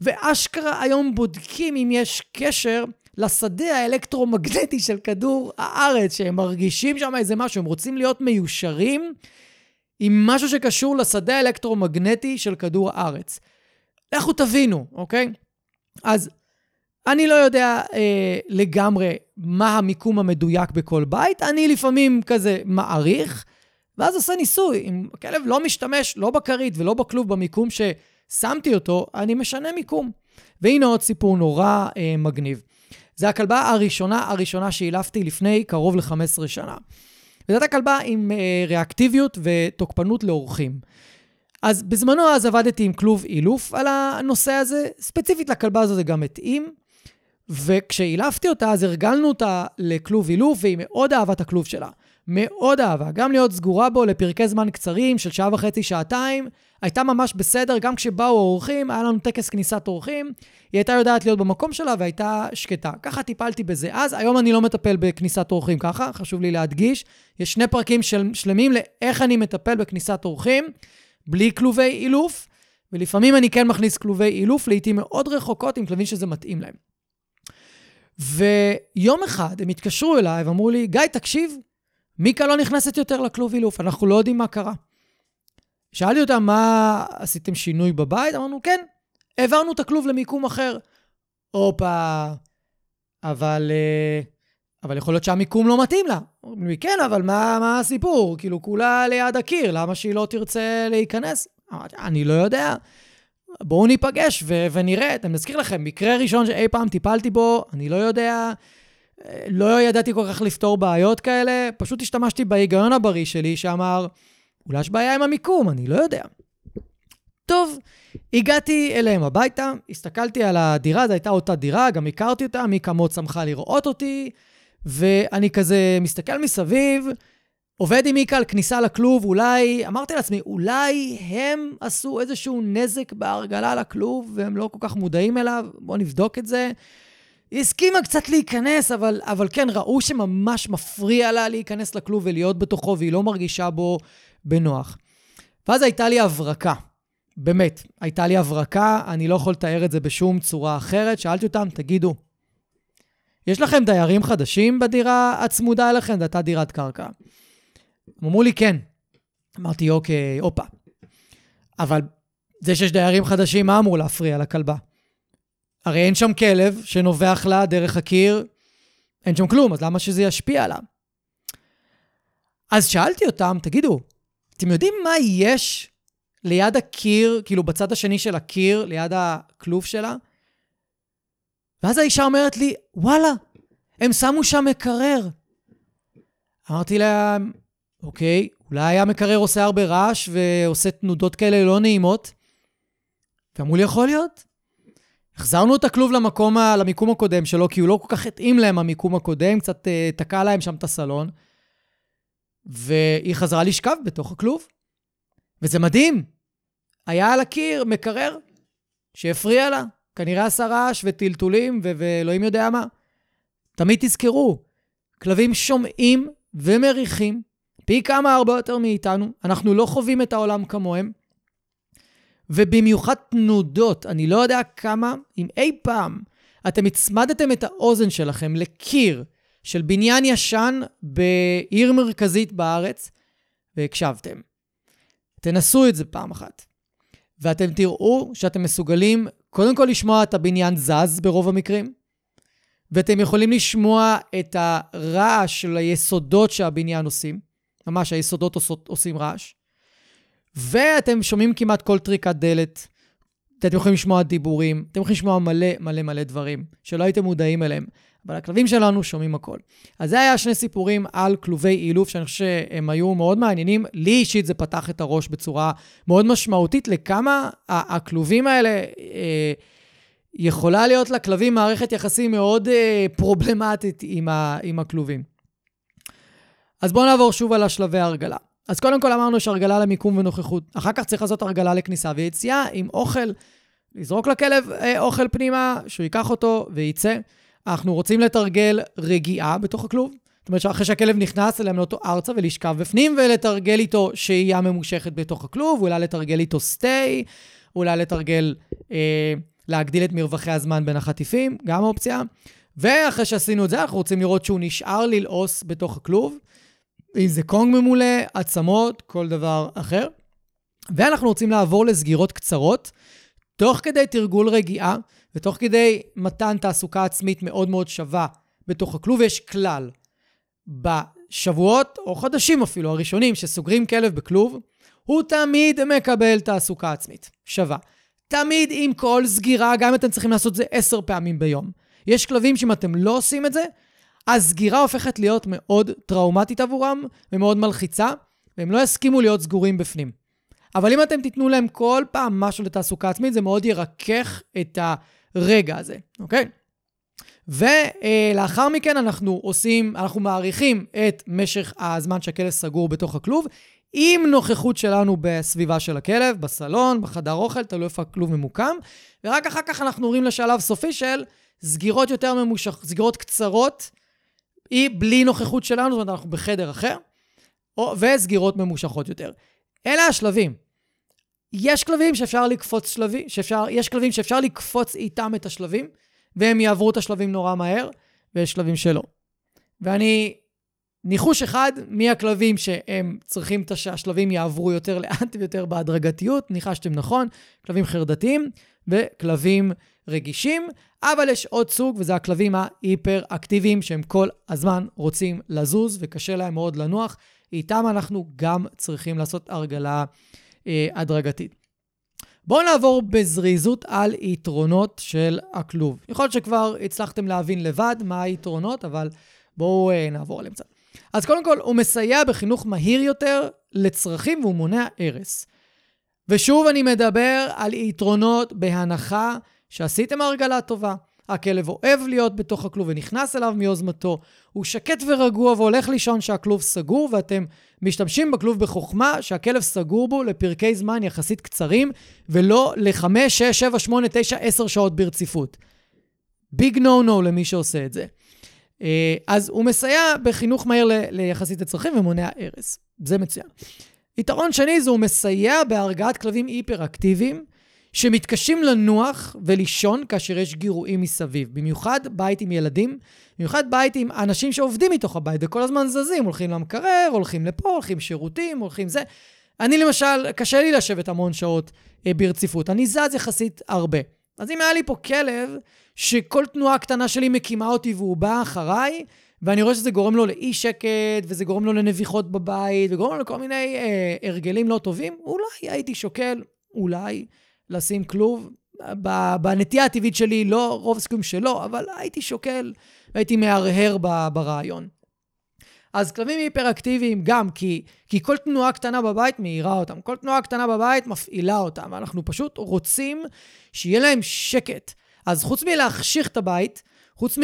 ואשכרה היום בודקים אם יש קשר לשדה האלקטרומגנטי של כדור הארץ, שהם מרגישים שם איזה משהו, הם רוצים להיות מיושרים עם משהו שקשור לשדה האלקטרומגנטי של כדור הארץ. לכו תבינו, אוקיי? אז אני לא יודע אה, לגמרי מה המיקום המדויק בכל בית, אני לפעמים כזה מעריך, ואז עושה ניסוי. אם הכלב לא משתמש לא בכרית ולא בכלוב במיקום ששמתי אותו, אני משנה מיקום. והנה עוד סיפור נורא אה, מגניב. זה הכלבה הראשונה הראשונה שהילפתי לפני קרוב ל-15 שנה. וזאת הכלבה עם אה, ריאקטיביות ותוקפנות לאורחים. אז בזמנו אז עבדתי עם כלוב אילוף על הנושא הזה, ספציפית לכלבה הזו זה גם התאים, וכשאילפתי אותה אז הרגלנו אותה לכלוב אילוף והיא מאוד אהבה את הכלוב שלה. מאוד אהבה. גם להיות סגורה בו לפרקי זמן קצרים של שעה וחצי, שעתיים, הייתה ממש בסדר. גם כשבאו אורחים, היה לנו טקס כניסת אורחים, היא הייתה יודעת להיות במקום שלה והייתה שקטה. ככה טיפלתי בזה אז. היום אני לא מטפל בכניסת אורחים ככה, חשוב לי להדגיש. יש שני פרקים של, שלמים לאיך אני מטפל בכניסת אורחים, בלי כלובי אילוף, ולפעמים אני כן מכניס כלובי אילוף, לעיתים מאוד רחוקות, עם כלבים שזה מתאים להם. ויום אחד הם התקשרו אליי ואמרו לי, גיא, תקשיב, מיקה לא נכנסת יותר לכלוב אילוף, אנחנו לא יודעים מה קרה. שאלתי אותם, מה עשיתם שינוי בבית? אמרנו, כן, העברנו את הכלוב למיקום אחר. הופה, אבל, אה, אבל יכול להיות שהמיקום לא מתאים לה. אומרים לי, כן, אבל מה, מה הסיפור? כאילו, כולה ליד הקיר, למה שהיא לא תרצה להיכנס? אמרתי, אני לא יודע. בואו ניפגש ו- ונראה. אני מזכיר לכם, מקרה ראשון שאי פעם טיפלתי בו, אני לא יודע, לא ידעתי כל כך לפתור בעיות כאלה, פשוט השתמשתי בהיגיון הבריא שלי שאמר, אולי יש בעיה עם המיקום, אני לא יודע. טוב, הגעתי אליהם הביתה, הסתכלתי על הדירה, זו הייתה אותה דירה, גם הכרתי אותה, מי כמות שמחה לראות אותי, ואני כזה מסתכל מסביב, עובד עם מיקה על כניסה לכלוב, אולי, אמרתי לעצמי, אולי הם עשו איזשהו נזק בהרגלה לכלוב והם לא כל כך מודעים אליו, בואו נבדוק את זה. היא הסכימה קצת להיכנס, אבל, אבל כן, ראו שממש מפריע לה להיכנס לכלוב ולהיות בתוכו, והיא לא מרגישה בו בנוח. ואז הייתה לי הברקה, באמת, הייתה לי הברקה, אני לא יכול לתאר את זה בשום צורה אחרת. שאלתי אותם, תגידו, יש לכם דיירים חדשים בדירה הצמודה אליכם? זו הייתה דירת קרקע. הם אמרו לי, כן. אמרתי, אוקיי, הופה. אבל זה שיש דיירים חדשים, מה אמור להפריע לכלבה? הרי אין שם כלב שנובח לה דרך הקיר, אין שם כלום, אז למה שזה ישפיע עליו? אז שאלתי אותם, תגידו, אתם יודעים מה יש ליד הקיר, כאילו בצד השני של הקיר, ליד הכלוב שלה? ואז האישה אומרת לי, וואלה, הם שמו שם מקרר. אמרתי להם, אוקיי, אולי המקרר עושה הרבה רעש ועושה תנודות כאלה לא נעימות? ואמרו לי, יכול להיות. החזרנו את הכלוב למקום, למיקום הקודם שלו, כי הוא לא כל כך התאים להם המיקום הקודם, קצת uh, תקע להם שם את הסלון. והיא חזרה לשכב בתוך הכלוב. וזה מדהים. היה על הקיר מקרר שהפריע לה. כנראה עשה רעש וטלטולים ו- ואלוהים יודע מה. תמיד תזכרו, כלבים שומעים ומריחים פי כמה הרבה יותר מאיתנו. אנחנו לא חווים את העולם כמוהם. ובמיוחד תנודות. אני לא יודע כמה, אם אי פעם אתם הצמדתם את האוזן שלכם לקיר של בניין ישן בעיר מרכזית בארץ והקשבתם. תנסו את זה פעם אחת. ואתם תראו שאתם מסוגלים קודם כל לשמוע את הבניין זז ברוב המקרים, ואתם יכולים לשמוע את הרעש של היסודות שהבניין עושים. ממש היסודות עושות, עושים רעש. ואתם שומעים כמעט כל טריקת דלת. אתם יכולים לשמוע דיבורים, אתם יכולים לשמוע מלא מלא מלא דברים שלא הייתם מודעים אליהם, אבל הכלבים שלנו שומעים הכל. אז זה היה שני סיפורים על כלובי אילוף, שאני חושב שהם היו מאוד מעניינים. לי אישית זה פתח את הראש בצורה מאוד משמעותית לכמה הכלובים האלה... אה, יכולה להיות לכלבים מערכת יחסים מאוד אה, פרובלמטית עם, ה, עם הכלובים. אז בואו נעבור שוב על השלבי ההרגלה. אז קודם כל אמרנו שהרגלה למיקום ונוכחות. אחר כך צריך לעשות הרגלה לכניסה ויציאה עם אוכל, לזרוק לכלב אה, אוכל פנימה, שהוא ייקח אותו וייצא. אנחנו רוצים לתרגל רגיעה בתוך הכלוב. זאת אומרת שאחרי שהכלב נכנס, ללמד אותו ארצה ולשכב בפנים, ולתרגל איתו שהייה ממושכת בתוך הכלוב, אולי לתרגל איתו סטי, אולי לתרגל, אה, להגדיל את מרווחי הזמן בין החטיפים, גם אופציה. ואחרי שעשינו את זה, אנחנו רוצים לראות שהוא נשאר ללעוס בתוך הכלוב. אם זה קונג ממולא, עצמות, כל דבר אחר. ואנחנו רוצים לעבור לסגירות קצרות, תוך כדי תרגול רגיעה ותוך כדי מתן תעסוקה עצמית מאוד מאוד שווה בתוך הכלוב. יש כלל, בשבועות או חודשים אפילו הראשונים שסוגרים כלב בכלוב, הוא תמיד מקבל תעסוקה עצמית שווה. תמיד עם כל סגירה, גם אם אתם צריכים לעשות את זה עשר פעמים ביום. יש כלבים שאם אתם לא עושים את זה, הסגירה הופכת להיות מאוד טראומטית עבורם ומאוד מלחיצה, והם לא יסכימו להיות סגורים בפנים. אבל אם אתם תיתנו להם כל פעם משהו לתעסוקה עצמית, זה מאוד ירכך את הרגע הזה, אוקיי? ולאחר מכן אנחנו עושים, אנחנו מעריכים את משך הזמן שהכלב סגור בתוך הכלוב, עם נוכחות שלנו בסביבה של הכלב, בסלון, בחדר אוכל, תלוי איפה הכלוב ממוקם, ורק אחר כך אנחנו עוברים לשלב סופי של סגירות יותר ממושך, סגירות קצרות, בלי נוכחות שלנו, זאת אומרת, אנחנו בחדר אחר, או, וסגירות ממושכות יותר. אלה השלבים. יש כלבים שאפשר לקפוץ שלבים, שאפשר, יש כלבים שאפשר לקפוץ איתם את השלבים, והם יעברו את השלבים נורא מהר, ויש שלבים שלא. ואני, ניחוש אחד, מי הכלבים שהם צריכים את השלבים יעברו יותר לאט ויותר בהדרגתיות, ניחשתם נכון, כלבים חרדתיים וכלבים רגישים, אבל יש עוד סוג, וזה הכלבים ההיפר-אקטיביים, שהם כל הזמן רוצים לזוז וקשה להם מאוד לנוח. איתם אנחנו גם צריכים לעשות הרגלה אה, הדרגתית. בואו נעבור בזריזות על יתרונות של הכלוב. יכול להיות שכבר הצלחתם להבין לבד מה היתרונות, אבל בואו אה, נעבור עליהם קצת. אז קודם כל, הוא מסייע בחינוך מהיר יותר לצרכים והוא מונע הרס. ושוב אני מדבר על יתרונות בהנחה שעשיתם הרגלה טובה. הכלב אוהב להיות בתוך הכלוב ונכנס אליו מיוזמתו, הוא שקט ורגוע והולך לישון שהכלוב סגור, ואתם משתמשים בכלוב בחוכמה שהכלב סגור בו לפרקי זמן יחסית קצרים, ולא ל-5, 6, 7, 8, 9, 10 שעות ברציפות. ביג נו נו למי שעושה את זה. אה, אז הוא מסייע בחינוך מהיר ליחסית לצרכים ומונע הרס. זה מצוין. יתרון שני זה הוא מסייע בהרגעת כלבים היפר-אקטיביים. שמתקשים לנוח ולישון כאשר יש גירויים מסביב. במיוחד בית עם ילדים, במיוחד בית עם אנשים שעובדים מתוך הבית וכל הזמן זזים, הולכים למקרר, הולכים לפה, הולכים שירותים, הולכים זה. אני למשל, קשה לי לשבת המון שעות אה, ברציפות, אני זז יחסית הרבה. אז אם היה לי פה כלב, שכל תנועה קטנה שלי מקימה אותי והוא בא אחריי, ואני רואה שזה גורם לו לאי שקט, וזה גורם לו לנביחות בבית, וגורם לו לכל מיני אה, הרגלים לא טובים, אולי הייתי שוקל, אולי, לשים כלוב. בנטייה הטבעית שלי, לא רוב הסיכויים שלא, אבל הייתי שוקל והייתי מהרהר ברעיון. אז כלבים היפראקטיביים גם, כי, כי כל תנועה קטנה בבית מאירה אותם. כל תנועה קטנה בבית מפעילה אותם, ואנחנו פשוט רוצים שיהיה להם שקט. אז חוץ מלהחשיך את הבית, חוץ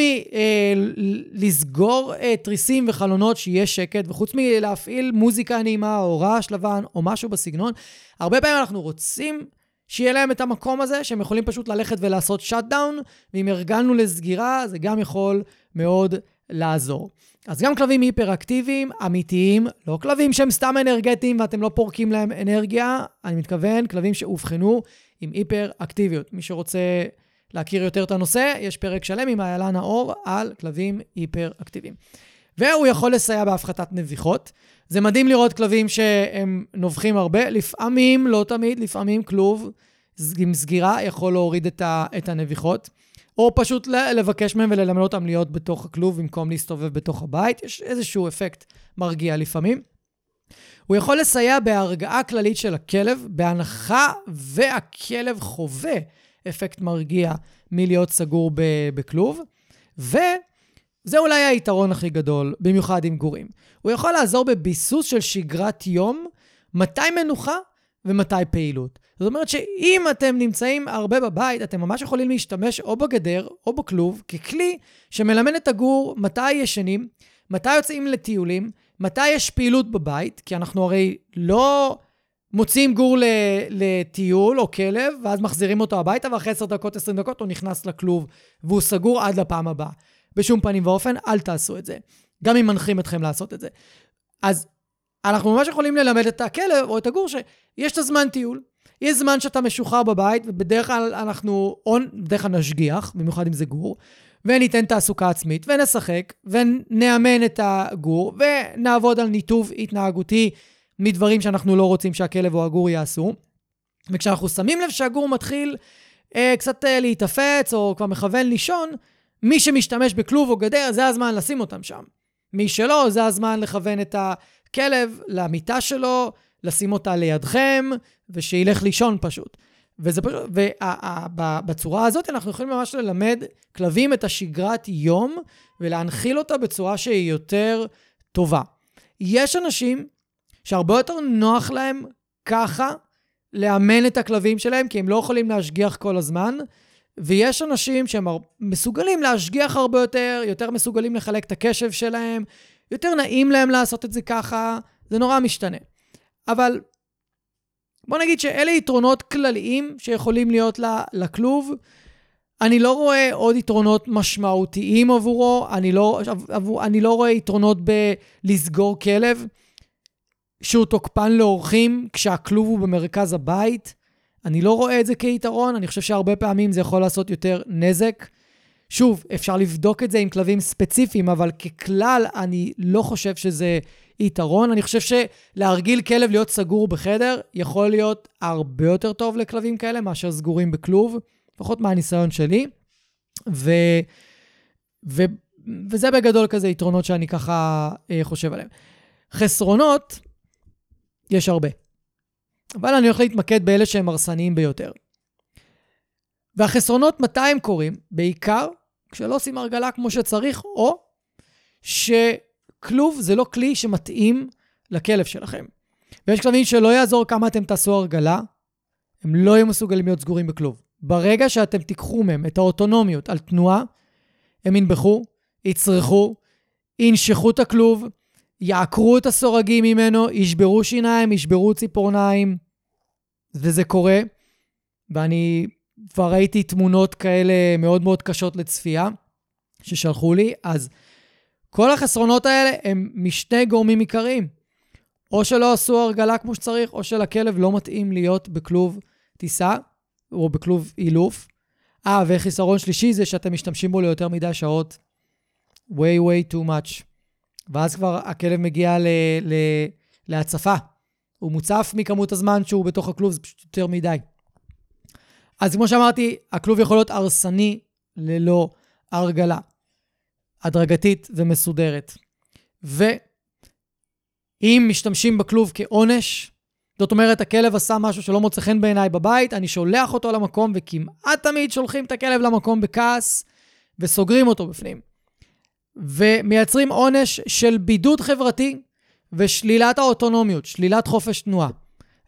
מלסגור אה, תריסים וחלונות שיהיה שקט, וחוץ מלהפעיל מוזיקה נעימה או רעש לבן או משהו בסגנון, הרבה פעמים אנחנו רוצים שיהיה להם את המקום הזה, שהם יכולים פשוט ללכת ולעשות שאט דאון, ואם ארגנו לסגירה, זה גם יכול מאוד לעזור. אז גם כלבים היפראקטיביים, אמיתיים, לא כלבים שהם סתם אנרגטיים ואתם לא פורקים להם אנרגיה, אני מתכוון כלבים שאובחנו עם היפראקטיביות. מי שרוצה להכיר יותר את הנושא, יש פרק שלם עם איילה נאור על כלבים היפראקטיביים. והוא יכול לסייע בהפחתת נביחות. זה מדהים לראות כלבים שהם נובחים הרבה, לפעמים, לא תמיד, לפעמים כלוב עם סגירה יכול להוריד את, ה, את הנביחות, או פשוט לבקש מהם וללמד אותם להיות בתוך הכלוב במקום להסתובב בתוך הבית. יש איזשהו אפקט מרגיע לפעמים. הוא יכול לסייע בהרגעה כללית של הכלב, בהנחה והכלב חווה אפקט מרגיע מלהיות סגור בכלוב. ו... זה אולי היתרון הכי גדול, במיוחד עם גורים. הוא יכול לעזור בביסוס של שגרת יום, מתי מנוחה ומתי פעילות. זאת אומרת שאם אתם נמצאים הרבה בבית, אתם ממש יכולים להשתמש או בגדר או בכלוב ככלי שמלמד את הגור מתי ישנים, מתי יוצאים לטיולים, מתי יש פעילות בבית, כי אנחנו הרי לא מוציאים גור לטיול או כלב, ואז מחזירים אותו הביתה, ואחרי 10 דקות, 20 דקות הוא נכנס לכלוב והוא סגור עד לפעם הבאה. בשום פנים ואופן, אל תעשו את זה. גם אם מנחים אתכם לעשות את זה. אז אנחנו ממש יכולים ללמד את הכלב או את הגור שיש את הזמן טיול, יש זמן שאתה משוחרר בבית, ובדרך כלל אנחנו, או בדרך כלל נשגיח, במיוחד אם זה גור, וניתן תעסוקה עצמית, ונשחק, ונאמן את הגור, ונעבוד על ניתוב התנהגותי מדברים שאנחנו לא רוצים שהכלב או הגור יעשו. וכשאנחנו שמים לב שהגור מתחיל אה, קצת אה, להיתפץ, או כבר מכוון לישון, מי שמשתמש בכלוב או גדר, זה הזמן לשים אותם שם. מי שלא, זה הזמן לכוון את הכלב למיטה שלו, לשים אותה לידכם, ושילך לישון פשוט. וזה פשוט, ובצורה הזאת אנחנו יכולים ממש ללמד כלבים את השגרת יום ולהנחיל אותה בצורה שהיא יותר טובה. יש אנשים שהרבה יותר נוח להם ככה לאמן את הכלבים שלהם, כי הם לא יכולים להשגיח כל הזמן, ויש אנשים שהם מסוגלים להשגיח הרבה יותר, יותר מסוגלים לחלק את הקשב שלהם, יותר נעים להם לעשות את זה ככה, זה נורא משתנה. אבל בוא נגיד שאלה יתרונות כלליים שיכולים להיות לכלוב. אני לא רואה עוד יתרונות משמעותיים עבורו, אני לא, עבור, אני לא רואה יתרונות בלסגור כלב שהוא תוקפן לאורחים כשהכלוב הוא במרכז הבית. אני לא רואה את זה כיתרון, אני חושב שהרבה פעמים זה יכול לעשות יותר נזק. שוב, אפשר לבדוק את זה עם כלבים ספציפיים, אבל ככלל, אני לא חושב שזה יתרון. אני חושב שלהרגיל כלב להיות סגור בחדר יכול להיות הרבה יותר טוב לכלבים כאלה מאשר סגורים בכלוב, לפחות מהניסיון שלי. ו... ו... וזה בגדול כזה יתרונות שאני ככה אה, חושב עליהם. חסרונות, יש הרבה. אבל אני הולך להתמקד באלה שהם הרסניים ביותר. והחסרונות, מתי הם קורים? בעיקר כשלא עושים הרגלה כמו שצריך, או שכלוב זה לא כלי שמתאים לכלב שלכם. ויש כלבים שלא יעזור כמה אתם תעשו הרגלה, הם לא יהיו מסוגלים להיות סגורים בכלוב. ברגע שאתם תיקחו מהם את האוטונומיות על תנועה, הם ינבחו, יצרכו, ינשכו את הכלוב, יעקרו את הסורגים ממנו, ישברו שיניים, ישברו ציפורניים, וזה קורה. ואני כבר ראיתי תמונות כאלה מאוד מאוד קשות לצפייה ששלחו לי, אז כל החסרונות האלה הם משני גורמים עיקריים. או שלא עשו הרגלה כמו שצריך, או שלכלב לא מתאים להיות בכלוב טיסה, או בכלוב אילוף. אה, וחיסרון שלישי זה שאתם משתמשים בו ליותר מדי שעות. way way too much. ואז כבר הכלב מגיע ל, ל, להצפה. הוא מוצף מכמות הזמן שהוא בתוך הכלוב, זה פשוט יותר מדי. אז כמו שאמרתי, הכלוב יכול להיות הרסני ללא הרגלה, הדרגתית ומסודרת. ואם משתמשים בכלוב כעונש, זאת אומרת, הכלב עשה משהו שלא מוצא חן בעיניי בבית, אני שולח אותו למקום, וכמעט תמיד שולחים את הכלב למקום בכעס, וסוגרים אותו בפנים. ומייצרים עונש של בידוד חברתי ושלילת האוטונומיות, שלילת חופש תנועה.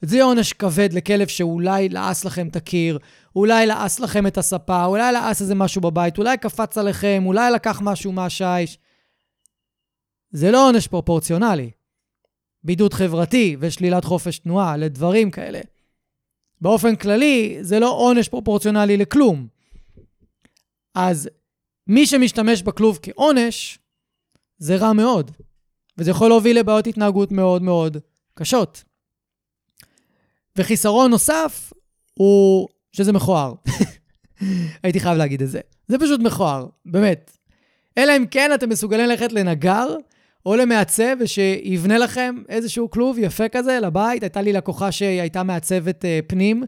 זה עונש כבד לכלב שאולי לעס לכם את הקיר, אולי לעס לכם את הספה, אולי לעס איזה משהו בבית, אולי קפץ עליכם, אולי לקח משהו מהשיש. זה לא עונש פרופורציונלי. בידוד חברתי ושלילת חופש תנועה לדברים כאלה. באופן כללי, זה לא עונש פרופורציונלי לכלום. אז מי שמשתמש בכלוב כעונש, זה רע מאוד. וזה יכול להוביל לבעיות התנהגות מאוד מאוד קשות. וחיסרון נוסף הוא שזה מכוער. הייתי חייב להגיד את זה. זה פשוט מכוער, באמת. אלא אם כן אתם מסוגלים ללכת לנגר או למעצב ושיבנה לכם איזשהו כלוב יפה כזה לבית. הייתה לי לקוחה שהיא הייתה מעצבת uh, פנים,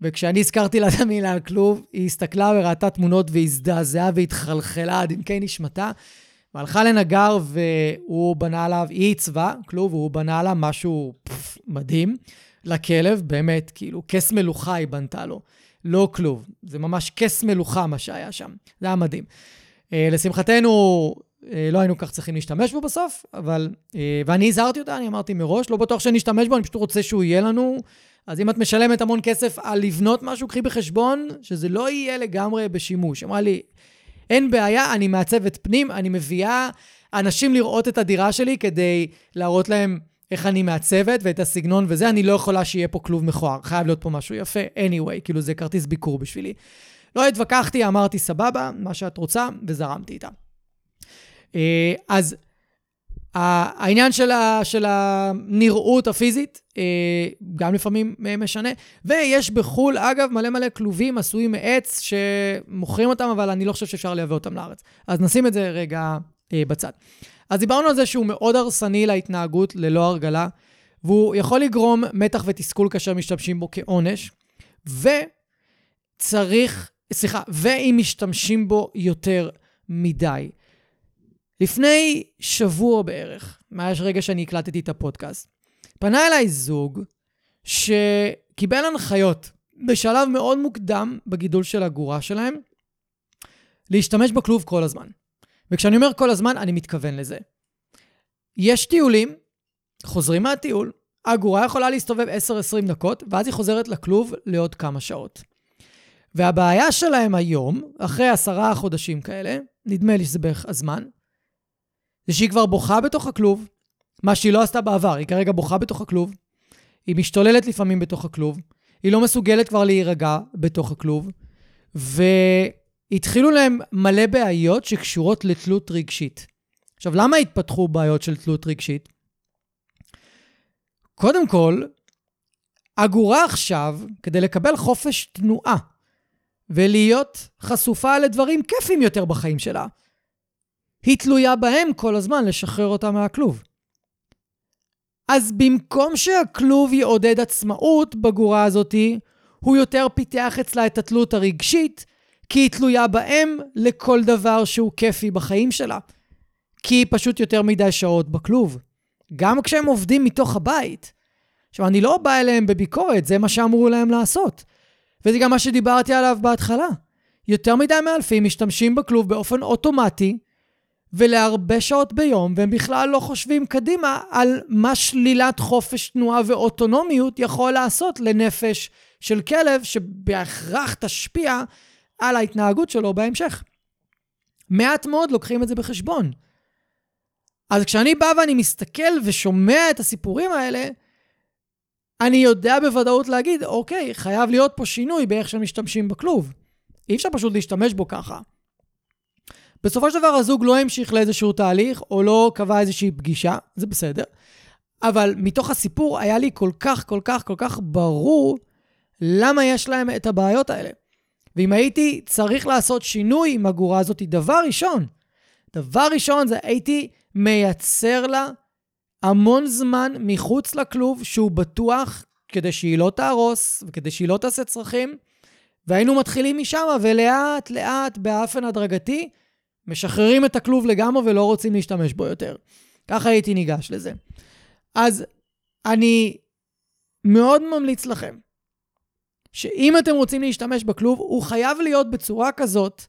וכשאני הזכרתי לה את המילה כלוב, היא הסתכלה וראתה תמונות והזדעזעה והתחלחלה עד עמקי נשמתה, והלכה לנגר והוא בנה עליו, היא עיצבה כלוב, והוא בנה לה משהו פף, מדהים לכלב, באמת, כאילו, כס מלוכה היא בנתה לו, לא כלוב. זה ממש כס מלוכה מה שהיה שם, זה היה מדהים. Uh, לשמחתנו, uh, לא היינו כך צריכים להשתמש בו בסוף, אבל... Uh, ואני הזהרתי אותה, אני אמרתי מראש, לא בטוח שנשתמש בו, אני פשוט רוצה שהוא יהיה לנו. אז אם את משלמת המון כסף על לבנות משהו, קחי בחשבון שזה לא יהיה לגמרי בשימוש. אמרה לי, אין בעיה, אני מעצבת פנים, אני מביאה אנשים לראות את הדירה שלי כדי להראות להם איך אני מעצבת ואת הסגנון וזה, אני לא יכולה שיהיה פה כלוב מכוער, חייב להיות פה משהו יפה, anyway, כאילו זה כרטיס ביקור בשבילי. לא התווכחתי, אמרתי סבבה, מה שאת רוצה, וזרמתי איתה. אה, אז העניין של, ה, של הנראות הפיזית, אה, גם לפעמים משנה. ויש בחו"ל, אגב, מלא מלא כלובים עשויים מעץ שמוכרים אותם, אבל אני לא חושב שאפשר לייבא אותם לארץ. אז נשים את זה רגע אה, בצד. אז דיברנו על זה שהוא מאוד הרסני להתנהגות ללא הרגלה, והוא יכול לגרום מתח ותסכול כאשר משתמשים בו כעונש, וצריך, סליחה, ואם משתמשים בו יותר מדי. לפני שבוע בערך, מאז רגע שאני הקלטתי את הפודקאסט, פנה אליי זוג שקיבל הנחיות בשלב מאוד מוקדם בגידול של הגורה שלהם, להשתמש בכלוב כל הזמן. וכשאני אומר כל הזמן, אני מתכוון לזה. יש טיולים, חוזרים מהטיול, הגורה יכולה להסתובב 10-20 דקות, ואז היא חוזרת לכלוב לעוד כמה שעות. והבעיה שלהם היום, אחרי עשרה חודשים כאלה, נדמה לי שזה בערך הזמן, זה שהיא כבר בוכה בתוך הכלוב, מה שהיא לא עשתה בעבר, היא כרגע בוכה בתוך הכלוב, היא משתוללת לפעמים בתוך הכלוב, היא לא מסוגלת כבר להירגע בתוך הכלוב, והתחילו להם מלא בעיות שקשורות לתלות רגשית. עכשיו, למה התפתחו בעיות של תלות רגשית? קודם כל, אגורה עכשיו, כדי לקבל חופש תנועה ולהיות חשופה לדברים כיפים יותר בחיים שלה, היא תלויה בהם כל הזמן לשחרר אותה מהכלוב. אז במקום שהכלוב יעודד עצמאות בגורה הזאתי, הוא יותר פיתח אצלה את התלות הרגשית, כי היא תלויה בהם לכל דבר שהוא כיפי בחיים שלה. כי היא פשוט יותר מדי שעות בכלוב. גם כשהם עובדים מתוך הבית. עכשיו, אני לא בא אליהם בביקורת, זה מה שאמרו להם לעשות. וזה גם מה שדיברתי עליו בהתחלה. יותר מדי מאלפים משתמשים בכלוב באופן אוטומטי, ולהרבה שעות ביום, והם בכלל לא חושבים קדימה על מה שלילת חופש תנועה ואוטונומיות יכול לעשות לנפש של כלב, שבהכרח תשפיע על ההתנהגות שלו בהמשך. מעט מאוד לוקחים את זה בחשבון. אז כשאני בא ואני מסתכל ושומע את הסיפורים האלה, אני יודע בוודאות להגיד, אוקיי, חייב להיות פה שינוי באיך שמשתמשים בכלוב. אי אפשר פשוט להשתמש בו ככה. בסופו של דבר הזוג לא המשיך לאיזשהו תהליך, או לא קבע איזושהי פגישה, זה בסדר. אבל מתוך הסיפור היה לי כל כך, כל כך, כל כך ברור למה יש להם את הבעיות האלה. ואם הייתי צריך לעשות שינוי עם הגורה הזאת, דבר ראשון, דבר ראשון זה הייתי מייצר לה המון זמן מחוץ לכלוב שהוא בטוח, כדי שהיא לא תהרוס וכדי שהיא לא תעשה צרכים, והיינו מתחילים משם, ולאט לאט, באופן הדרגתי, משחררים את הכלוב לגמרי ולא רוצים להשתמש בו יותר. ככה הייתי ניגש לזה. אז אני מאוד ממליץ לכם, שאם אתם רוצים להשתמש בכלוב, הוא חייב להיות בצורה כזאת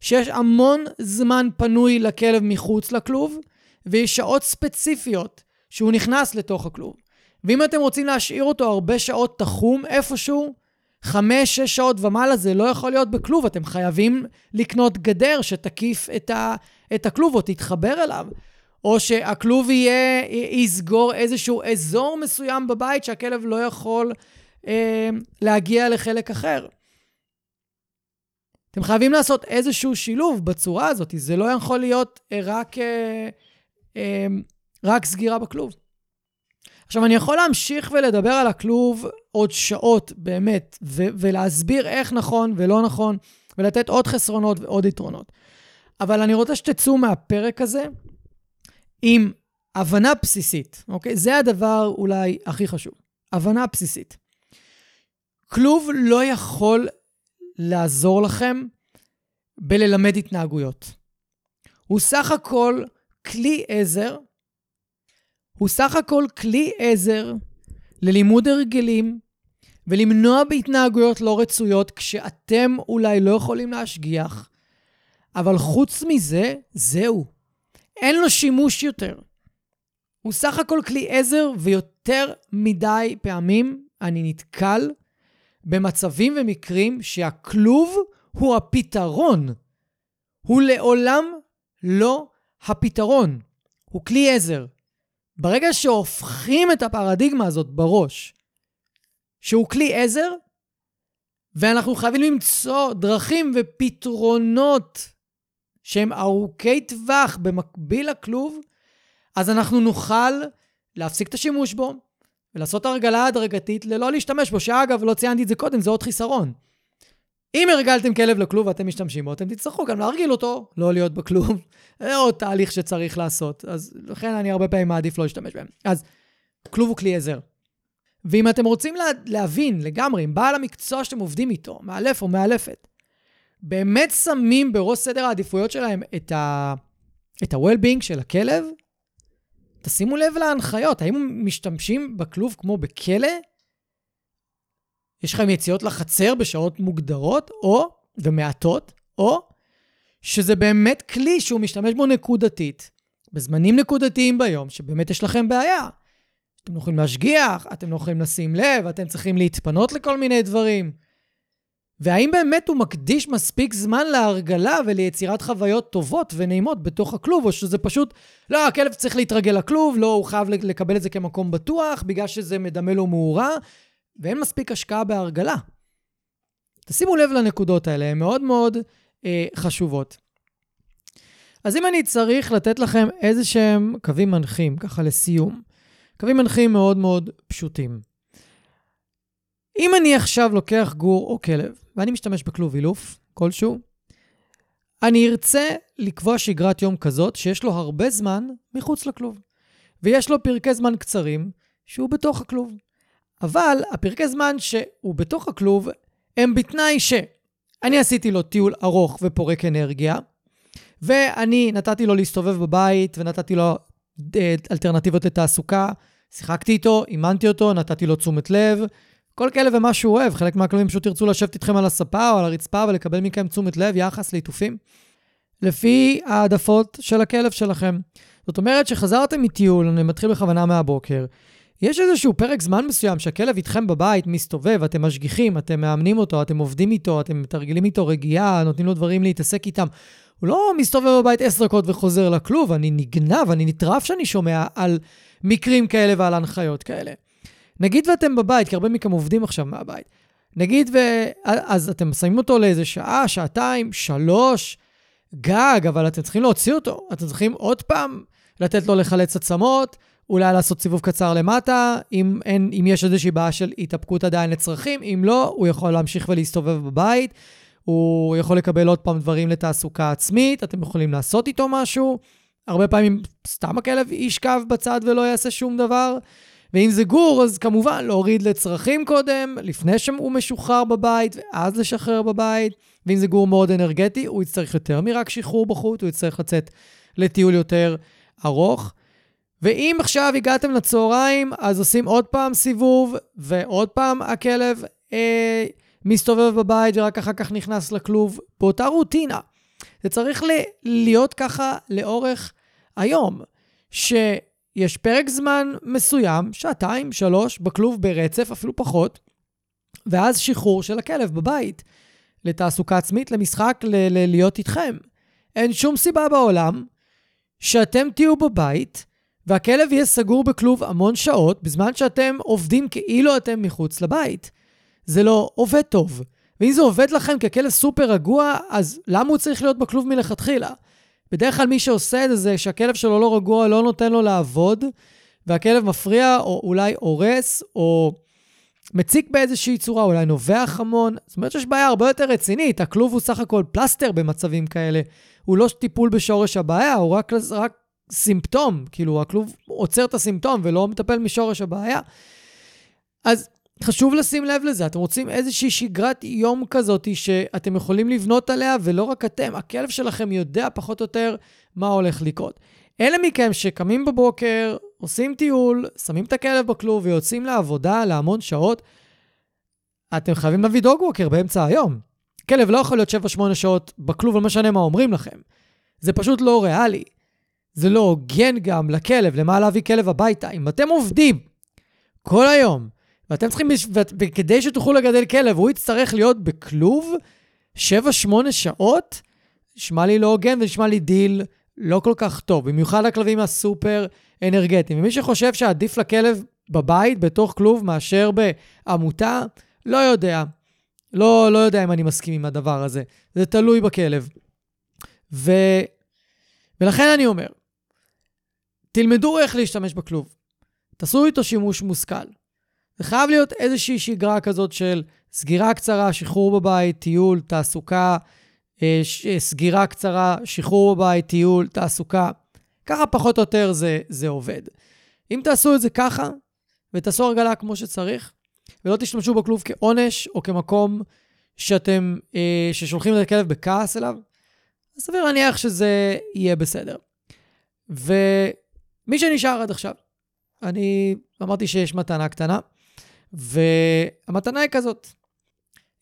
שיש המון זמן פנוי לכלב מחוץ לכלוב, ויש שעות ספציפיות שהוא נכנס לתוך הכלוב. ואם אתם רוצים להשאיר אותו הרבה שעות תחום איפשהו, חמש, שש שעות ומעלה זה לא יכול להיות בכלוב, אתם חייבים לקנות גדר שתקיף את, ה, את הכלוב או תתחבר אליו. או שהכלוב יהיה, יסגור איזשהו אזור מסוים בבית שהכלב לא יכול אה, להגיע לחלק אחר. אתם חייבים לעשות איזשהו שילוב בצורה הזאת, זה לא יכול להיות רק, אה, אה, רק סגירה בכלוב. עכשיו, אני יכול להמשיך ולדבר על הכלוב עוד שעות, באמת, ו- ולהסביר איך נכון ולא נכון, ולתת עוד חסרונות ועוד יתרונות. אבל אני רוצה שתצאו מהפרק הזה עם הבנה בסיסית, אוקיי? זה הדבר אולי הכי חשוב. הבנה בסיסית. כלוב לא יכול לעזור לכם בללמד התנהגויות. הוא סך הכל כלי עזר הוא סך הכל כלי עזר ללימוד הרגלים ולמנוע בהתנהגויות לא רצויות כשאתם אולי לא יכולים להשגיח, אבל חוץ מזה, זהו. אין לו שימוש יותר. הוא סך הכל כלי עזר, ויותר מדי פעמים אני נתקל במצבים ומקרים שהכלוב הוא הפתרון. הוא לעולם לא הפתרון. הוא כלי עזר. ברגע שהופכים את הפרדיגמה הזאת בראש, שהוא כלי עזר, ואנחנו חייבים למצוא דרכים ופתרונות שהם ארוכי טווח במקביל לכלוב, אז אנחנו נוכל להפסיק את השימוש בו ולעשות הרגלה הדרגתית ללא להשתמש בו, שאגב, לא ציינתי את זה קודם, זה עוד חיסרון. אם הרגלתם כלב לכלוב ואתם משתמשים בו, אתם תצטרכו גם להרגיל אותו, לא להיות בכלוב. זה עוד תהליך שצריך לעשות. אז לכן אני הרבה פעמים מעדיף לא להשתמש בהם. אז כלוב הוא כלי עזר. ואם אתם רוצים לה, להבין לגמרי, אם בעל המקצוע שאתם עובדים איתו, מאלף או מאלפת, באמת שמים בראש סדר העדיפויות שלהם את ה... את ה-well-being של הכלב, תשימו לב להנחיות. האם משתמשים בכלוב כמו בכלא? יש לכם יציאות לחצר בשעות מוגדרות, או, ומעטות, או שזה באמת כלי שהוא משתמש בו נקודתית, בזמנים נקודתיים ביום, שבאמת יש לכם בעיה. אתם לא יכולים להשגיח, אתם לא יכולים לשים לב, אתם צריכים להתפנות לכל מיני דברים. והאם באמת הוא מקדיש מספיק זמן להרגלה וליצירת חוויות טובות ונעימות בתוך הכלוב, או שזה פשוט, לא, הכלב צריך להתרגל לכלוב, לא, הוא חייב לקבל את זה כמקום בטוח, בגלל שזה מדמה לו מאורה, ואין מספיק השקעה בהרגלה. תשימו לב לנקודות האלה, הן מאוד מאוד אה, חשובות. אז אם אני צריך לתת לכם איזה שהם קווים מנחים, ככה לסיום, קווים מנחים מאוד מאוד פשוטים. אם אני עכשיו לוקח גור או כלב, ואני משתמש בכלוב אילוף כלשהו, אני ארצה לקבוע שגרת יום כזאת שיש לו הרבה זמן מחוץ לכלוב. ויש לו פרקי זמן קצרים שהוא בתוך הכלוב. אבל הפרקי זמן שהוא בתוך הכלוב הם בתנאי שאני עשיתי לו טיול ארוך ופורק אנרגיה, ואני נתתי לו להסתובב בבית ונתתי לו אה, אלטרנטיבות לתעסוקה, שיחקתי איתו, אימנתי אותו, נתתי לו תשומת לב, כל כלב ומה שהוא אוהב. חלק מהכלבים פשוט ירצו לשבת איתכם על הספה או על הרצפה ולקבל מכם תשומת לב, יחס, ליטופים. לפי העדפות של הכלב שלכם. זאת אומרת שחזרתם מטיול, אני מתחיל בכוונה מהבוקר, יש איזשהו פרק זמן מסוים שהכלב איתכם בבית, מסתובב, אתם משגיחים, אתם מאמנים אותו, אתם עובדים איתו, אתם מתרגלים איתו רגיעה, נותנים לו דברים להתעסק איתם. הוא לא מסתובב בבית עשר דקות וחוזר לכלוב, אני נגנב, אני נטרף שאני שומע על מקרים כאלה ועל הנחיות כאלה. נגיד ואתם בבית, כי הרבה מכם עובדים עכשיו מהבית. נגיד ו... אז אתם שמים אותו לאיזה שעה, שעתיים, שלוש, גג, אבל אתם צריכים להוציא אותו. אתם צריכים עוד פעם לתת לו לחלץ עצמות, אולי לעשות סיבוב קצר למטה, אם, אין, אם יש איזושהי בעיה של התאפקות עדיין לצרכים, אם לא, הוא יכול להמשיך ולהסתובב בבית, הוא יכול לקבל עוד פעם דברים לתעסוקה עצמית, אתם יכולים לעשות איתו משהו. הרבה פעמים סתם הכלב ישכב בצד ולא יעשה שום דבר. ואם זה גור, אז כמובן להוריד לצרכים קודם, לפני שהוא משוחרר בבית, ואז לשחרר בבית. ואם זה גור מאוד אנרגטי, הוא יצטרך יותר מרק שחרור בחוט, הוא יצטרך לצאת לטיול יותר ארוך. ואם עכשיו הגעתם לצהריים, אז עושים עוד פעם סיבוב, ועוד פעם הכלב אה, מסתובב בבית ורק אחר כך נכנס לכלוב, באותה רוטינה. זה צריך להיות ככה לאורך היום, שיש פרק זמן מסוים, שעתיים, שלוש, בכלוב ברצף, אפילו פחות, ואז שחרור של הכלב בבית, לתעסוקה עצמית, למשחק, ל- ל- להיות איתכם. אין שום סיבה בעולם שאתם תהיו בבית, והכלב יהיה סגור בכלוב המון שעות, בזמן שאתם עובדים כאילו אתם מחוץ לבית. זה לא עובד טוב. ואם זה עובד לכם ככלב סופר רגוע, אז למה הוא צריך להיות בכלוב מלכתחילה? בדרך כלל מי שעושה את זה, שהכלב שלו לא רגוע, לא נותן לו לעבוד, והכלב מפריע, או אולי הורס, או מציק באיזושהי צורה, אולי נובח המון. זאת אומרת שיש בעיה הרבה יותר רצינית. הכלוב הוא סך הכל פלסטר במצבים כאלה. הוא לא טיפול בשורש הבעיה, הוא רק, רק סימפטום, כאילו הכלוב עוצר את הסימפטום ולא מטפל משורש הבעיה. אז חשוב לשים לב לזה, אתם רוצים איזושהי שגרת יום כזאת שאתם יכולים לבנות עליה, ולא רק אתם, הכלב שלכם יודע פחות או יותר מה הולך לקרות. אלה מכם שקמים בבוקר, עושים טיול, שמים את הכלב בכלוב ויוצאים לעבודה להמון שעות, אתם חייבים להביא דוגווקר באמצע היום. כלב לא יכול להיות 7-8 שעות בכלוב, לא משנה מה אומרים לכם. זה פשוט לא ריאלי. זה לא הוגן גם לכלב, למה להביא כלב הביתה. אם אתם עובדים כל היום, ואתם צריכים, וכדי שתוכלו לגדל כלב, הוא יצטרך להיות בכלוב 7-8 שעות, נשמע לי לא הוגן ונשמע לי דיל לא כל כך טוב, במיוחד הכלבים הסופר אנרגטיים. ומי שחושב שעדיף לכלב בבית, בתוך כלוב, מאשר בעמותה, לא יודע. לא, לא יודע אם אני מסכים עם הדבר הזה. זה תלוי בכלב. ו... ולכן אני אומר, תלמדו איך להשתמש בכלוב. תעשו איתו שימוש מושכל. זה חייב להיות איזושהי שגרה כזאת של סגירה קצרה, שחרור בבית, טיול, תעסוקה, אה, אה, סגירה קצרה, שחרור בבית, טיול, תעסוקה. ככה פחות או יותר זה, זה עובד. אם תעשו את זה ככה, ותעשו הרגלה כמו שצריך, ולא תשתמשו בכלוב כעונש או כמקום שאתם, אה, ששולחים את הכלב בכעס אליו, סביר להניח שזה יהיה בסדר. ומי שנשאר עד עכשיו, אני אמרתי שיש מתנה קטנה, והמתנה היא כזאת.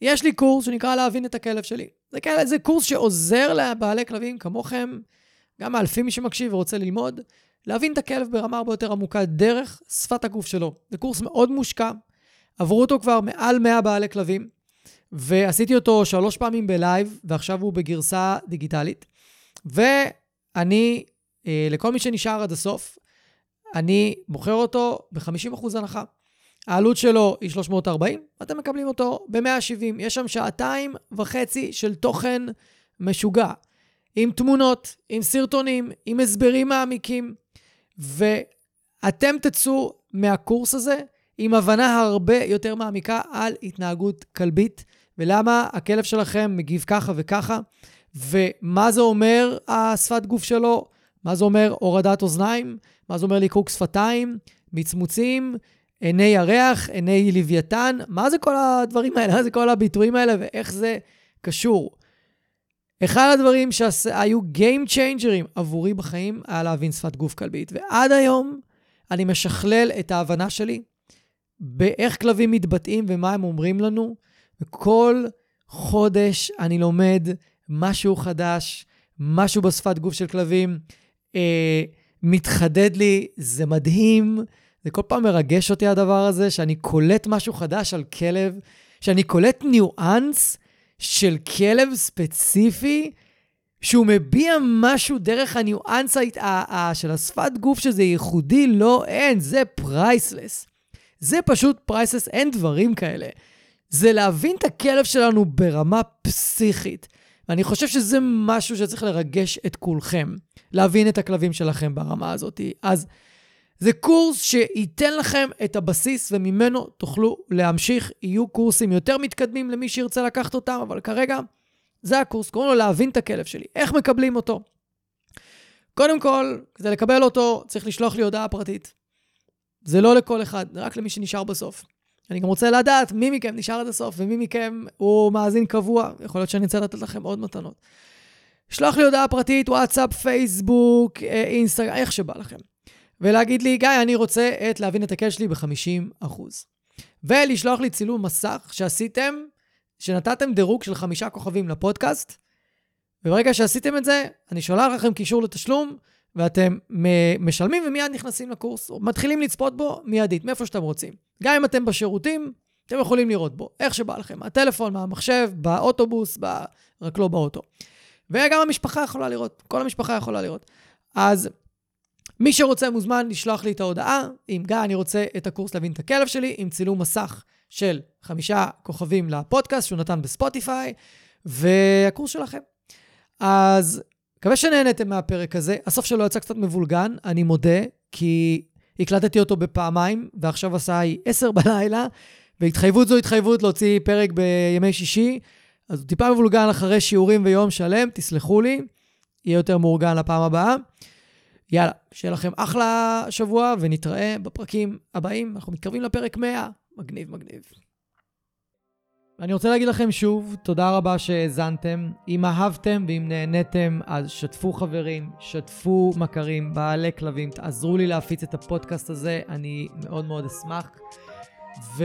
יש לי קורס שנקרא להבין את הכלב שלי. זה, כאלה, זה קורס שעוזר לבעלי כלבים כמוכם, גם מאלפים מי שמקשיב ורוצה ללמוד, להבין את הכלב ברמה הרבה יותר עמוקה דרך שפת הגוף שלו. זה קורס מאוד מושקע, עברו אותו כבר מעל 100 בעלי כלבים. ועשיתי אותו שלוש פעמים בלייב, ועכשיו הוא בגרסה דיגיטלית. ואני, לכל מי שנשאר עד הסוף, אני מוכר אותו ב-50% הנחה. העלות שלו היא 340, אתם מקבלים אותו ב-170. יש שם שעתיים וחצי של תוכן משוגע, עם תמונות, עם סרטונים, עם הסברים מעמיקים, ואתם תצאו מהקורס הזה עם הבנה הרבה יותר מעמיקה על התנהגות כלבית, ולמה הכלב שלכם מגיב ככה וככה, ומה זה אומר השפת גוף שלו, מה זה אומר? הורדת אוזניים, מה זה אומר ליקוק שפתיים, מצמוצים, עיני ירח, עיני לוויתן, מה זה כל הדברים האלה? מה זה כל הביטויים האלה? ואיך זה קשור? אחד הדברים שהיו Game Changerים עבורי בחיים היה להבין שפת גוף כלבית, ועד היום אני משכלל את ההבנה שלי באיך כלבים מתבטאים ומה הם אומרים לנו, וכל חודש אני לומד משהו חדש, משהו בשפת גוף של כלבים. אה, מתחדד לי, זה מדהים. זה כל פעם מרגש אותי הדבר הזה, שאני קולט משהו חדש על כלב, שאני קולט ניואנס של כלב ספציפי, שהוא מביע משהו דרך הניואנס של השפת גוף שזה ייחודי, לא, אין, זה priceless. זה פשוט priceless, אין דברים כאלה. זה להבין את הכלב שלנו ברמה פסיכית. ואני חושב שזה משהו שצריך לרגש את כולכם, להבין את הכלבים שלכם ברמה הזאת. אז זה קורס שייתן לכם את הבסיס וממנו תוכלו להמשיך. יהיו קורסים יותר מתקדמים למי שירצה לקחת אותם, אבל כרגע זה הקורס, קוראים לו להבין את הכלב שלי. איך מקבלים אותו? קודם כל, כדי לקבל אותו, צריך לשלוח לי הודעה פרטית. זה לא לכל אחד, זה רק למי שנשאר בסוף. אני גם רוצה לדעת מי מכם נשאר עד הסוף ומי מכם הוא מאזין קבוע. יכול להיות שאני רוצה לתת לכם עוד מתנות. שלוח לי הודעה פרטית, וואטסאפ, פייסבוק, אה, אינסטגרם, איך שבא לכם. ולהגיד לי, גיא, אני רוצה את להבין את הקל שלי ב-50%. ולשלוח לי צילום מסך שעשיתם, שנתתם דירוג של חמישה כוכבים לפודקאסט, וברגע שעשיתם את זה, אני שולח לכם קישור לתשלום, ואתם משלמים ומיד נכנסים לקורס, או מתחילים לצפות בו מיידית, מאיפה שאתם רוצים. גם אם אתם בשירותים, אתם יכולים לראות בו, איך שבא לכם, הטלפון, מהמחשב, באוטובוס, ב... רק לא באוטו. וגם המשפחה יכולה לראות, כל המשפחה יכולה לראות. אז מי שרוצה מוזמן לשלוח לי את ההודעה, אם גיא, אני רוצה את הקורס להבין את הכלב שלי, עם צילום מסך של חמישה כוכבים לפודקאסט שהוא נתן בספוטיפיי, והקורס שלכם. אז מקווה שנהנתם מהפרק הזה. הסוף שלו יצא קצת מבולגן, אני מודה, כי הקלטתי אותו בפעמיים, ועכשיו השעה היא עשר בלילה, והתחייבות זו התחייבות להוציא פרק בימי שישי. אז הוא טיפה מבולגן אחרי שיעורים ויום שלם, תסלחו לי, יהיה יותר מאורגן לפעם הבאה. יאללה, שיהיה לכם אחלה שבוע, ונתראה בפרקים הבאים. אנחנו מתקרבים לפרק 100. מגניב, מגניב. ואני רוצה להגיד לכם שוב, תודה רבה שהאזנתם. אם אהבתם ואם נהניתם, אז שתפו חברים, שתפו מכרים, בעלי כלבים, תעזרו לי להפיץ את הפודקאסט הזה, אני מאוד מאוד אשמח. ו...